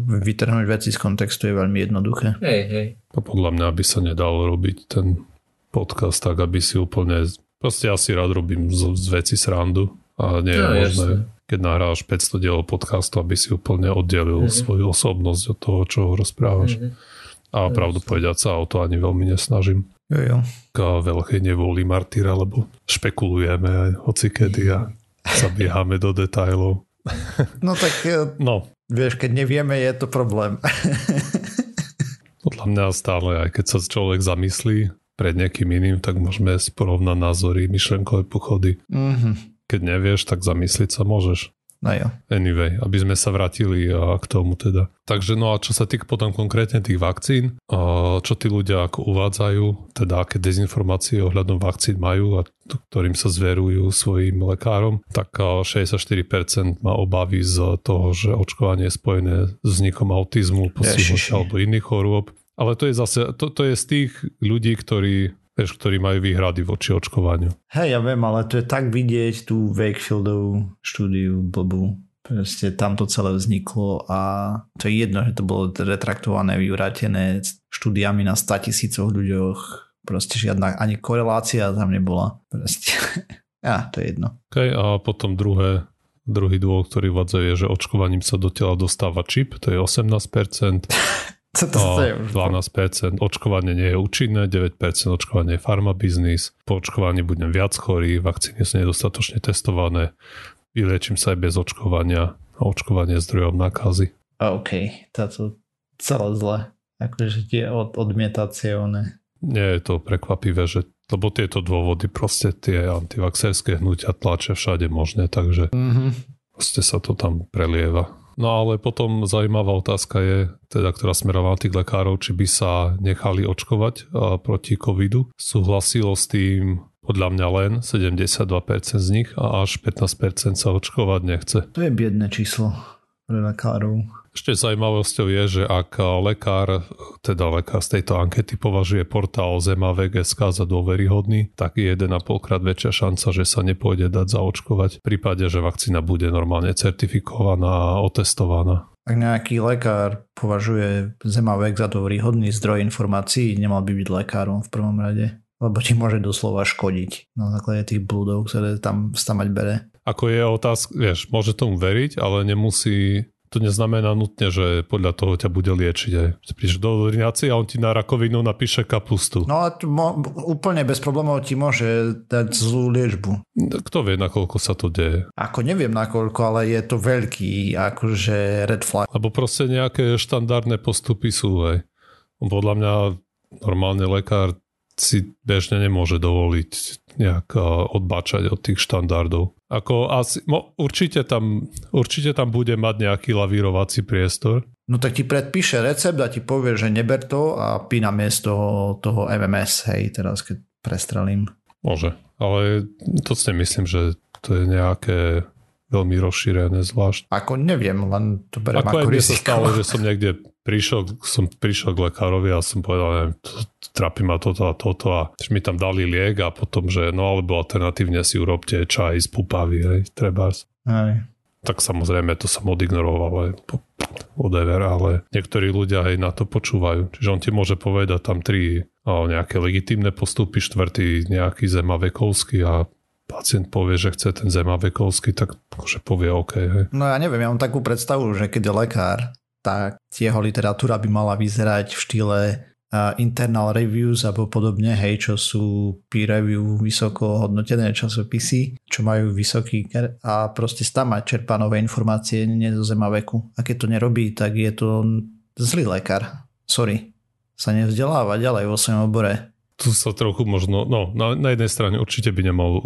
Speaker 1: Vytrhnúť veci z kontextu je veľmi jednoduché.
Speaker 3: Hej, hej.
Speaker 2: A podľa mňa by sa nedalo robiť ten podcast tak, aby si úplne... Proste ja si rád robím z, z veci srandu a nie je no, možné. Jasne keď nahráš 500 dielov podcastu, aby si úplne oddelil mm-hmm. svoju osobnosť od toho, čo rozprávaš. Mm-hmm. A pravdu povedať sa o to ani veľmi nesnažím.
Speaker 1: Jo, jo.
Speaker 2: K veľkej nevôli martýra, lebo špekulujeme aj hocikedy a zabiehame do detajlov.
Speaker 1: No tak e,
Speaker 2: no.
Speaker 1: vieš, keď nevieme, je to problém.
Speaker 2: Podľa mňa stále, aj keď sa človek zamyslí pred niekým iným, tak môžeme porovnať názory, myšlenkové pochody.
Speaker 1: Mm-hmm
Speaker 2: keď nevieš, tak zamysliť sa môžeš.
Speaker 1: No jo.
Speaker 2: Anyway, aby sme sa vrátili k tomu teda. Takže no a čo sa týka potom konkrétne tých vakcín, čo tí ľudia ako uvádzajú, teda aké dezinformácie ohľadom vakcín majú a ktorým sa zverujú svojim lekárom, tak 64% má obavy z toho, že očkovanie je spojené s vznikom autizmu, postihnutia alebo iných chorôb. Ale to je zase, to, to je z tých ľudí, ktorí vieš, ktorí majú výhrady voči očkovaniu.
Speaker 1: Hej, ja viem, ale to je tak vidieť tú Wakefieldovú štúdiu blbú. Proste tam to celé vzniklo a to je jedno, že to bolo retraktované, vyvrátené štúdiami na 100 tisícoch ľuďoch. Proste žiadna ani korelácia tam nebola. Proste. ja, to je jedno.
Speaker 2: Okay, a potom druhé, druhý dôvod, ktorý vádza je, že očkovaním sa do tela dostáva čip, to je 18%.
Speaker 1: Co to
Speaker 2: No,
Speaker 1: je?
Speaker 2: 12%, očkovanie nie je účinné, 9% očkovanie je farmabiznis, po očkovaní budem viac chorý, vakcíny sú nedostatočne testované, vyliečím sa aj bez očkovania a očkovanie je zdrojom nákazy.
Speaker 1: A OK, táto celé zle. Akože tie od, odmietacie, one.
Speaker 2: Nie je to prekvapivé, že lebo tieto dôvody proste tie antivaxerské hnutia tlačia všade možné, takže
Speaker 1: Mm-hmm.
Speaker 2: proste sa to tam prelieva. No ale potom zaujímavá otázka je, teda, ktorá smerovala tých lekárov, či by sa nechali očkovať proti covidu. Súhlasilo s tým podľa mňa len 72% z nich a až 15% sa očkovať nechce.
Speaker 1: To je biedne číslo pre lekárov.
Speaker 2: Ešte zaujímavosťou je, že ak lekár, teda lekár z tejto ankety považuje portál Zemavek.sk za dôveryhodný, tak je 1,5 krát väčšia šanca, že sa nepôjde dať zaočkovať v prípade, že vakcína bude normálne certifikovaná a otestovaná.
Speaker 1: Ak nejaký lekár považuje Zemavek za dobrý hodný zdroj informácií, nemal by byť lekárom v prvom rade. Lebo ti môže doslova škodiť na základe tých blúdov, ktoré tam stamať bere.
Speaker 2: Ako je otázka, vieš, môže tomu veriť, ale nemusí, to neznamená nutne, že podľa toho ťa bude liečiť. Aj. Prídeš do ordinácie a on ti na rakovinu napíše kapustu.
Speaker 1: No a mo- úplne bez problémov ti môže dať zlú liečbu.
Speaker 2: Kto vie, nakoľko sa to deje.
Speaker 1: Ako neviem nakoľko, ale je to veľký akože red flag.
Speaker 2: Lebo proste nejaké štandardné postupy sú. Hej. Podľa mňa normálne lekár si bežne nemôže dovoliť nejak a, odbačať od tých štandardov. Ako asi, mo, určite, tam, určite tam bude mať nejaký lavírovací priestor.
Speaker 1: No tak ti predpíše recept a ti povie, že neber to a pí na miesto toho MMS, hej, teraz keď prestrelím.
Speaker 2: Môže, ale to si nemyslím, že to je nejaké veľmi rozšírené zvlášť.
Speaker 1: Ako neviem, len to berem
Speaker 2: Ako
Speaker 1: ako
Speaker 2: mne sa
Speaker 1: riziko.
Speaker 2: stalo, že som niekde prišiel, som prišiel k lekárovi a som povedal, neviem, to, trápi ma toto a toto a mi tam dali liek a potom, že no alebo alternatívne si urobte čaj z pupavy, hej, trebárs.
Speaker 1: Hej.
Speaker 2: Tak samozrejme to som odignoroval, ale whatever, ale niektorí ľudia aj na to počúvajú. Čiže on ti môže povedať tam tri a, nejaké legitímne postupy, štvrtý nejaký zemavekovský a pacient povie, že chce ten zemavekovský, tak akože povie OK. Hej.
Speaker 1: No ja neviem, ja mám takú predstavu, že keď je lekár, tak jeho literatúra by mala vyzerať v štýle internal reviews alebo podobne, hej, čo sú peer review vysoko hodnotené časopisy, čo majú vysoký a proste tam mať čerpá nové informácie nie zo zemaveku. A keď to nerobí, tak je to zlý lekár. Sorry. Sa nevzdeláva ďalej vo svojom obore.
Speaker 2: Tu sa trochu možno, no na, na jednej strane určite by nemal uh,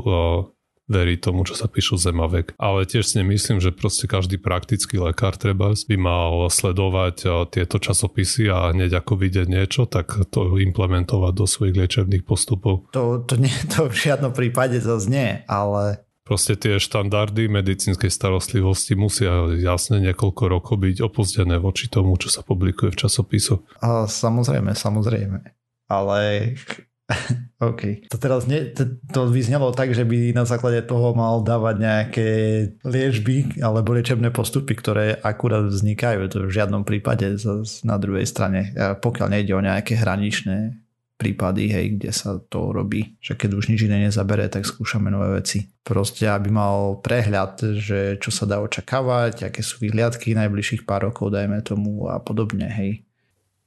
Speaker 2: veriť tomu, čo sa píšu zemavek, ale tiež si nemyslím, že proste každý praktický lekár treba by mal sledovať uh, tieto časopisy a hneď ako vidieť niečo, tak to implementovať do svojich liečebných postupov.
Speaker 1: To, to, nie, to v žiadnom prípade zase nie, ale
Speaker 2: Proste tie štandardy medicínskej starostlivosti musia jasne niekoľko rokov byť opozdené voči tomu, čo sa publikuje v časopisoch.
Speaker 1: A samozrejme, samozrejme. Ale OK. To teraz nie, to, to vyznelo tak, že by na základe toho mal dávať nejaké liečby alebo liečebné postupy, ktoré akurát vznikajú. To v žiadnom prípade na druhej strane. Pokiaľ nejde o nejaké hraničné prípady, hej, kde sa to robí, že keď už nič iné nezabere, tak skúšame nové veci. Proste, aby mal prehľad, že čo sa dá očakávať, aké sú vyhliadky najbližších pár rokov, dajme tomu a podobne, hej.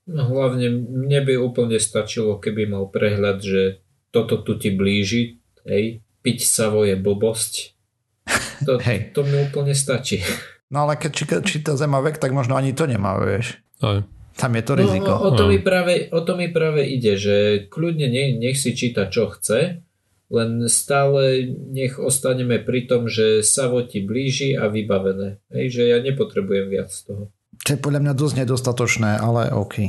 Speaker 3: No, hlavne mne by úplne stačilo, keby mal prehľad, že toto tu ti blíži, hej, piť savo je blbosť. To,
Speaker 1: Hej.
Speaker 3: to mi úplne stačí.
Speaker 1: No ale keď číta, Zemavek, tak možno ani to nemá, vieš.
Speaker 2: Aj.
Speaker 1: Tam je to
Speaker 3: No,
Speaker 1: riziko.
Speaker 3: o, o, to
Speaker 2: No.
Speaker 3: mi práve, o to mi práve ide, že kľudne nech, nech si číta čo chce, len stále nech ostaneme pri tom, že Savo ti blíži a vybavené. Hej, že ja nepotrebujem viac z toho.
Speaker 1: Čo je podľa mňa dosť nedostatočné, ale OK.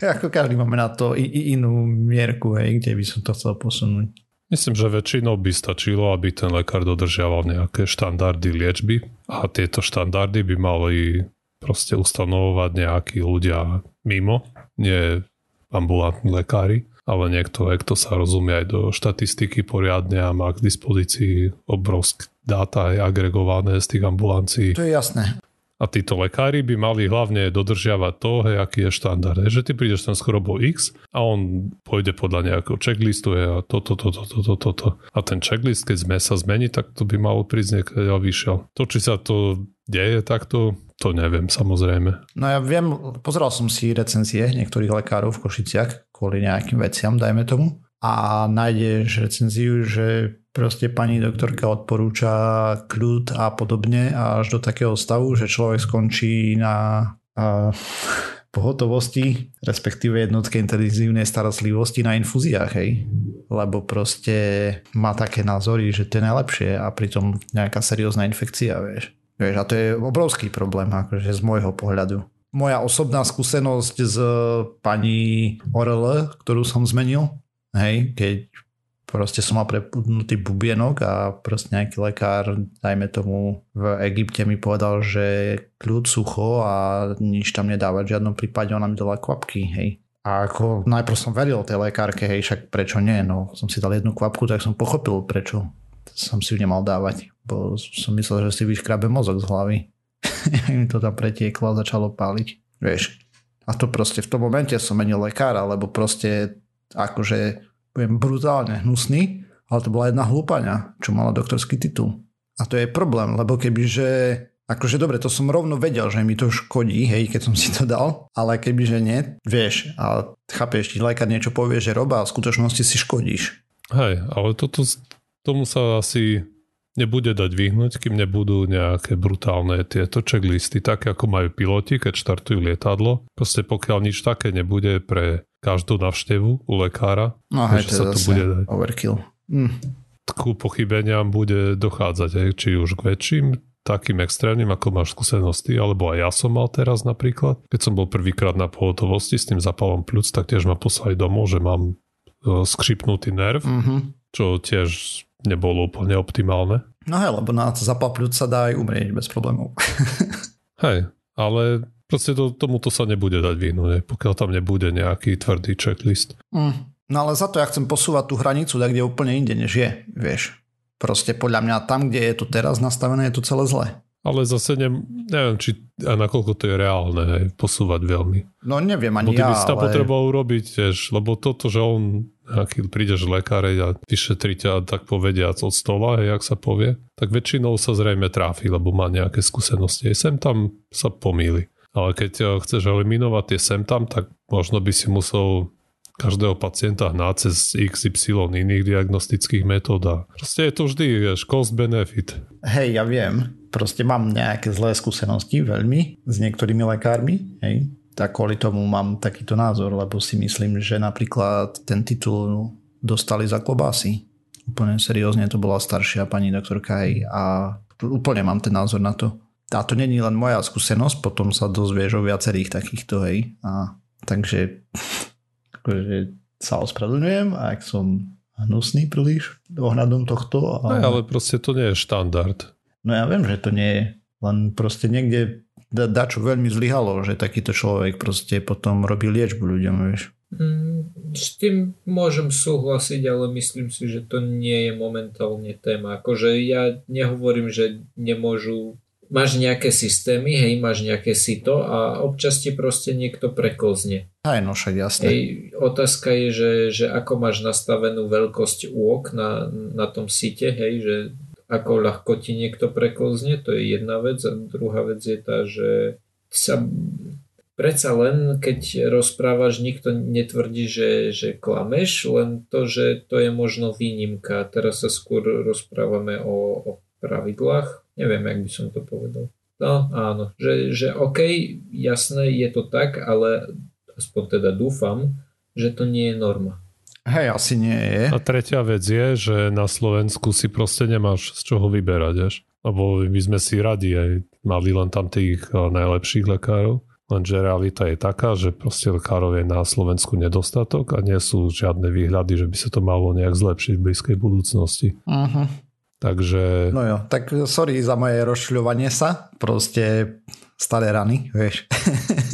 Speaker 1: Ako každý máme na to i, inú mierku, hej, kde by som to chcel posunúť.
Speaker 2: Myslím, že väčšinou by stačilo, aby ten lekár dodržiaval nejaké štandardy liečby a tieto štandardy by mali proste ustanovovať nejakí ľudia mimo, nie ambulantní lekári, ale niekto, kto sa rozumie aj do štatistiky poriadne a má k dispozícii obrovské dáta aj agregované z tých ambulancií.
Speaker 1: To je jasné.
Speaker 2: A títo lekári by mali hlavne dodržiavať to, hej, aký je štandard. Hej, že ty prídeš tam s chorobou X a on pôjde podľa nejakého checklistu a toto, toto, toto, toto. A ten checklist, keď sme sa zmení, tak to by malo prísť niekde vyšiel. To, či sa to deje takto, to neviem samozrejme.
Speaker 1: No ja viem, pozeral som si recenzie niektorých lekárov v Košiciach kvôli nejakým veciam, dajme tomu. A nájdeš recenziu, že proste pani doktorka odporúča kľud a podobne až do takého stavu, že človek skončí na a, pohotovosti, respektíve jednotke intenzívnej starostlivosti na infúziách, hej. Lebo proste má také názory, že to je najlepšie a pritom nejaká seriózna infekcia, vieš. Vieš, a to je obrovský problém, akože z môjho pohľadu. Moja osobná skúsenosť s pani Orel, ktorú som zmenil, hej, keď proste som mal prepudnutý bubienok a proste nejaký lekár, dajme tomu v Egypte mi povedal, že kľud sucho a nič tam nedávať, v žiadnom prípade ona mi dala kvapky, hej. A ako najprv som veril tej lekárke, hej, však prečo nie, no som si dal jednu kvapku, tak som pochopil, prečo som si ju nemal dávať, bo som myslel, že si vyškrabe mozog z hlavy. mi to tam pretieklo a začalo páliť, vieš. A to proste v tom momente som menil lekára, lebo proste akože budem brutálne hnusný, ale to bola jedna hlúpaňa, čo mala doktorský titul. A to je problém, lebo kebyže Akože dobre, to som rovno vedel, že mi to škodí, hej, keď som si to dal, ale kebyže nie, vieš, a chápeš, ti lekár niečo povie, že roba, a v skutočnosti si škodíš.
Speaker 2: Hej, ale toto, tomu sa asi nebude dať vyhnúť, kým nebudú nejaké brutálne tieto checklisty, také ako majú piloti, keď štartujú lietadlo. Proste pokiaľ nič také nebude pre každú navštevu u lekára.
Speaker 1: No hej, to sa to bude dať. overkill. Mm.
Speaker 2: Ku pochybeniam bude dochádzať, či už k väčším, takým extrémnym, ako máš skúsenosti, alebo aj ja som mal teraz napríklad. Keď som bol prvýkrát na pohotovosti s tým zapalom pľúc, tak tiež ma poslali domov, že mám e, skřipnutý nerv, mm-hmm. čo tiež nebolo úplne optimálne.
Speaker 1: No hej, lebo na zapal pľúc sa dá aj umrieť bez problémov.
Speaker 2: hej, ale Proste to, tomuto sa nebude dať vyhnúť, pokiaľ tam nebude nejaký tvrdý checklist.
Speaker 1: Mm. No ale za to ja chcem posúvať tú hranicu tak, kde úplne inde, než je, vieš. Proste podľa mňa tam, kde je to teraz nastavené, je to celé zle.
Speaker 2: Ale zase ne, neviem, či a nakoľko to je reálne hej, posúvať veľmi.
Speaker 1: No neviem ani ja,
Speaker 2: by si tam
Speaker 1: ale...
Speaker 2: potreboval urobiť, vieš, lebo toto, že on aký prídeš lekáre a vyšetri ťa tak povediac od stola, hej, jak sa povie, tak väčšinou sa zrejme tráfi, lebo má nejaké skúsenosti. Sem tam sa pomýli. Ale keď eh, chceš eliminovať tie sem tam, tak možno by si musel každého pacienta hnáť cez XY iných diagnostických metód a proste je to vždy, vieš, cost benefit.
Speaker 1: Hej, ja viem, proste mám nejaké zlé skúsenosti veľmi s niektorými lekármi, hej, tak kvôli tomu mám takýto názor, lebo si myslím, že napríklad ten titul dostali za klobásy. Úplne seriózne to bola staršia pani doktorka aj a úplne mám ten názor na to a to není len moja skúsenosť, potom sa dozvieš o viacerých takýchto, hej. A, takže akože sa ospravedlňujem, ak som hnusný príliš ohľadom tohto.
Speaker 2: A... No, ale proste to nie je štandard.
Speaker 1: No ja viem, že to nie je, len proste niekde da, čo veľmi zlyhalo, že takýto človek proste potom robí liečbu ľuďom, vieš.
Speaker 3: Mm, s tým môžem súhlasiť, ale myslím si, že to nie je momentálne téma. Akože ja nehovorím, že nemôžu máš nejaké systémy, hej, máš nejaké sito a občas ti proste niekto prekozne.
Speaker 1: Aj no však jasne.
Speaker 3: Hej, otázka je, že, že ako máš nastavenú veľkosť úok na, na tom site, hej, že ako ľahko ti niekto prekozne, to je jedna vec a druhá vec je tá, že sa predsa len, keď rozprávaš, nikto netvrdí, že, že klameš, len to, že to je možno výnimka. Teraz sa skôr rozprávame o, o pravidlách Neviem, jak by som to povedal. No áno, že, že OK, jasné, je to tak, ale aspoň teda dúfam, že to nie je norma.
Speaker 1: Hej, asi nie je.
Speaker 2: A tretia vec je, že na Slovensku si proste nemáš z čoho vyberať, vieš. Lebo my sme si radi aj mali len tam tých eh, najlepších lekárov. Lenže realita je taká, že proste lekárov je na Slovensku nedostatok a nie sú žiadne výhľady, že by sa to malo nejak zlepšiť v blízkej budúcnosti. Uh-huh. Takže...
Speaker 1: No jo, tak sorry za moje rozšľovanie sa. Proste staré rany, vieš.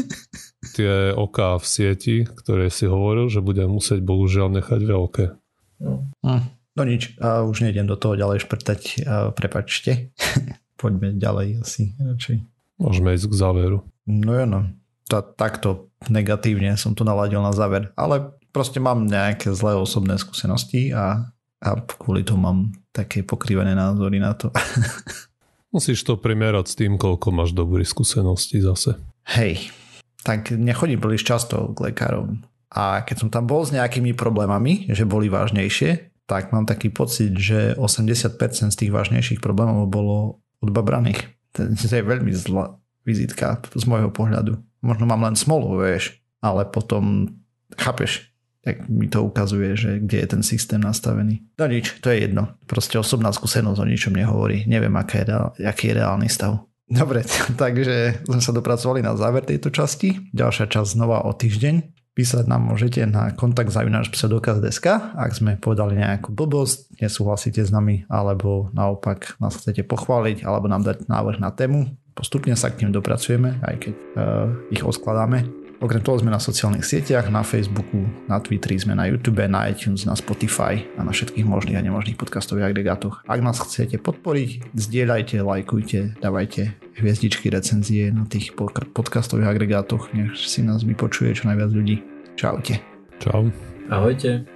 Speaker 2: Tie oká v sieti, ktoré si hovoril, že budem musieť bohužiaľ nechať veľké.
Speaker 1: No, hm, no nič, a už nejdem do toho ďalej šprtať, prepačte. Poďme ďalej asi radšej.
Speaker 2: Môžeme ísť k záveru.
Speaker 1: No jo, no. Tá, takto negatívne som to naladil na záver. Ale proste mám nejaké zlé osobné skúsenosti a, a kvôli tomu mám také pokrývané názory na to.
Speaker 2: Musíš to primerať s tým, koľko máš dobrých skúseností zase.
Speaker 1: Hej, tak nechodím príliš často k lekárom. A keď som tam bol s nejakými problémami, že boli vážnejšie, tak mám taký pocit, že 80% z tých vážnejších problémov bolo odbabraných. To je veľmi zlá vizitka z môjho pohľadu. Možno mám len smolu, vieš, ale potom, chápeš, tak mi to ukazuje, že kde je ten systém nastavený. No nič, to je jedno. Proste osobná skúsenosť o ničom nehovorí. Neviem, aké je, aký je reálny stav. Dobre, takže sme sa dopracovali na záver tejto časti. Ďalšia časť znova o týždeň. Písať nám môžete na kontakt zavináč ak sme povedali nejakú blbosť, nesúhlasíte s nami, alebo naopak nás chcete pochváliť, alebo nám dať návrh na tému. Postupne sa k ním dopracujeme, aj keď uh, ich oskladáme. Okrem toho sme na sociálnych sieťach, na Facebooku, na Twitteri, sme na YouTube, na iTunes, na Spotify a na všetkých možných a nemožných podcastových agregátoch. Ak nás chcete podporiť, zdieľajte, lajkujte, dávajte hviezdičky, recenzie na tých podcastových agregátoch, nech si nás vypočuje čo najviac ľudí. Čaute.
Speaker 2: Čau.
Speaker 3: Ahojte.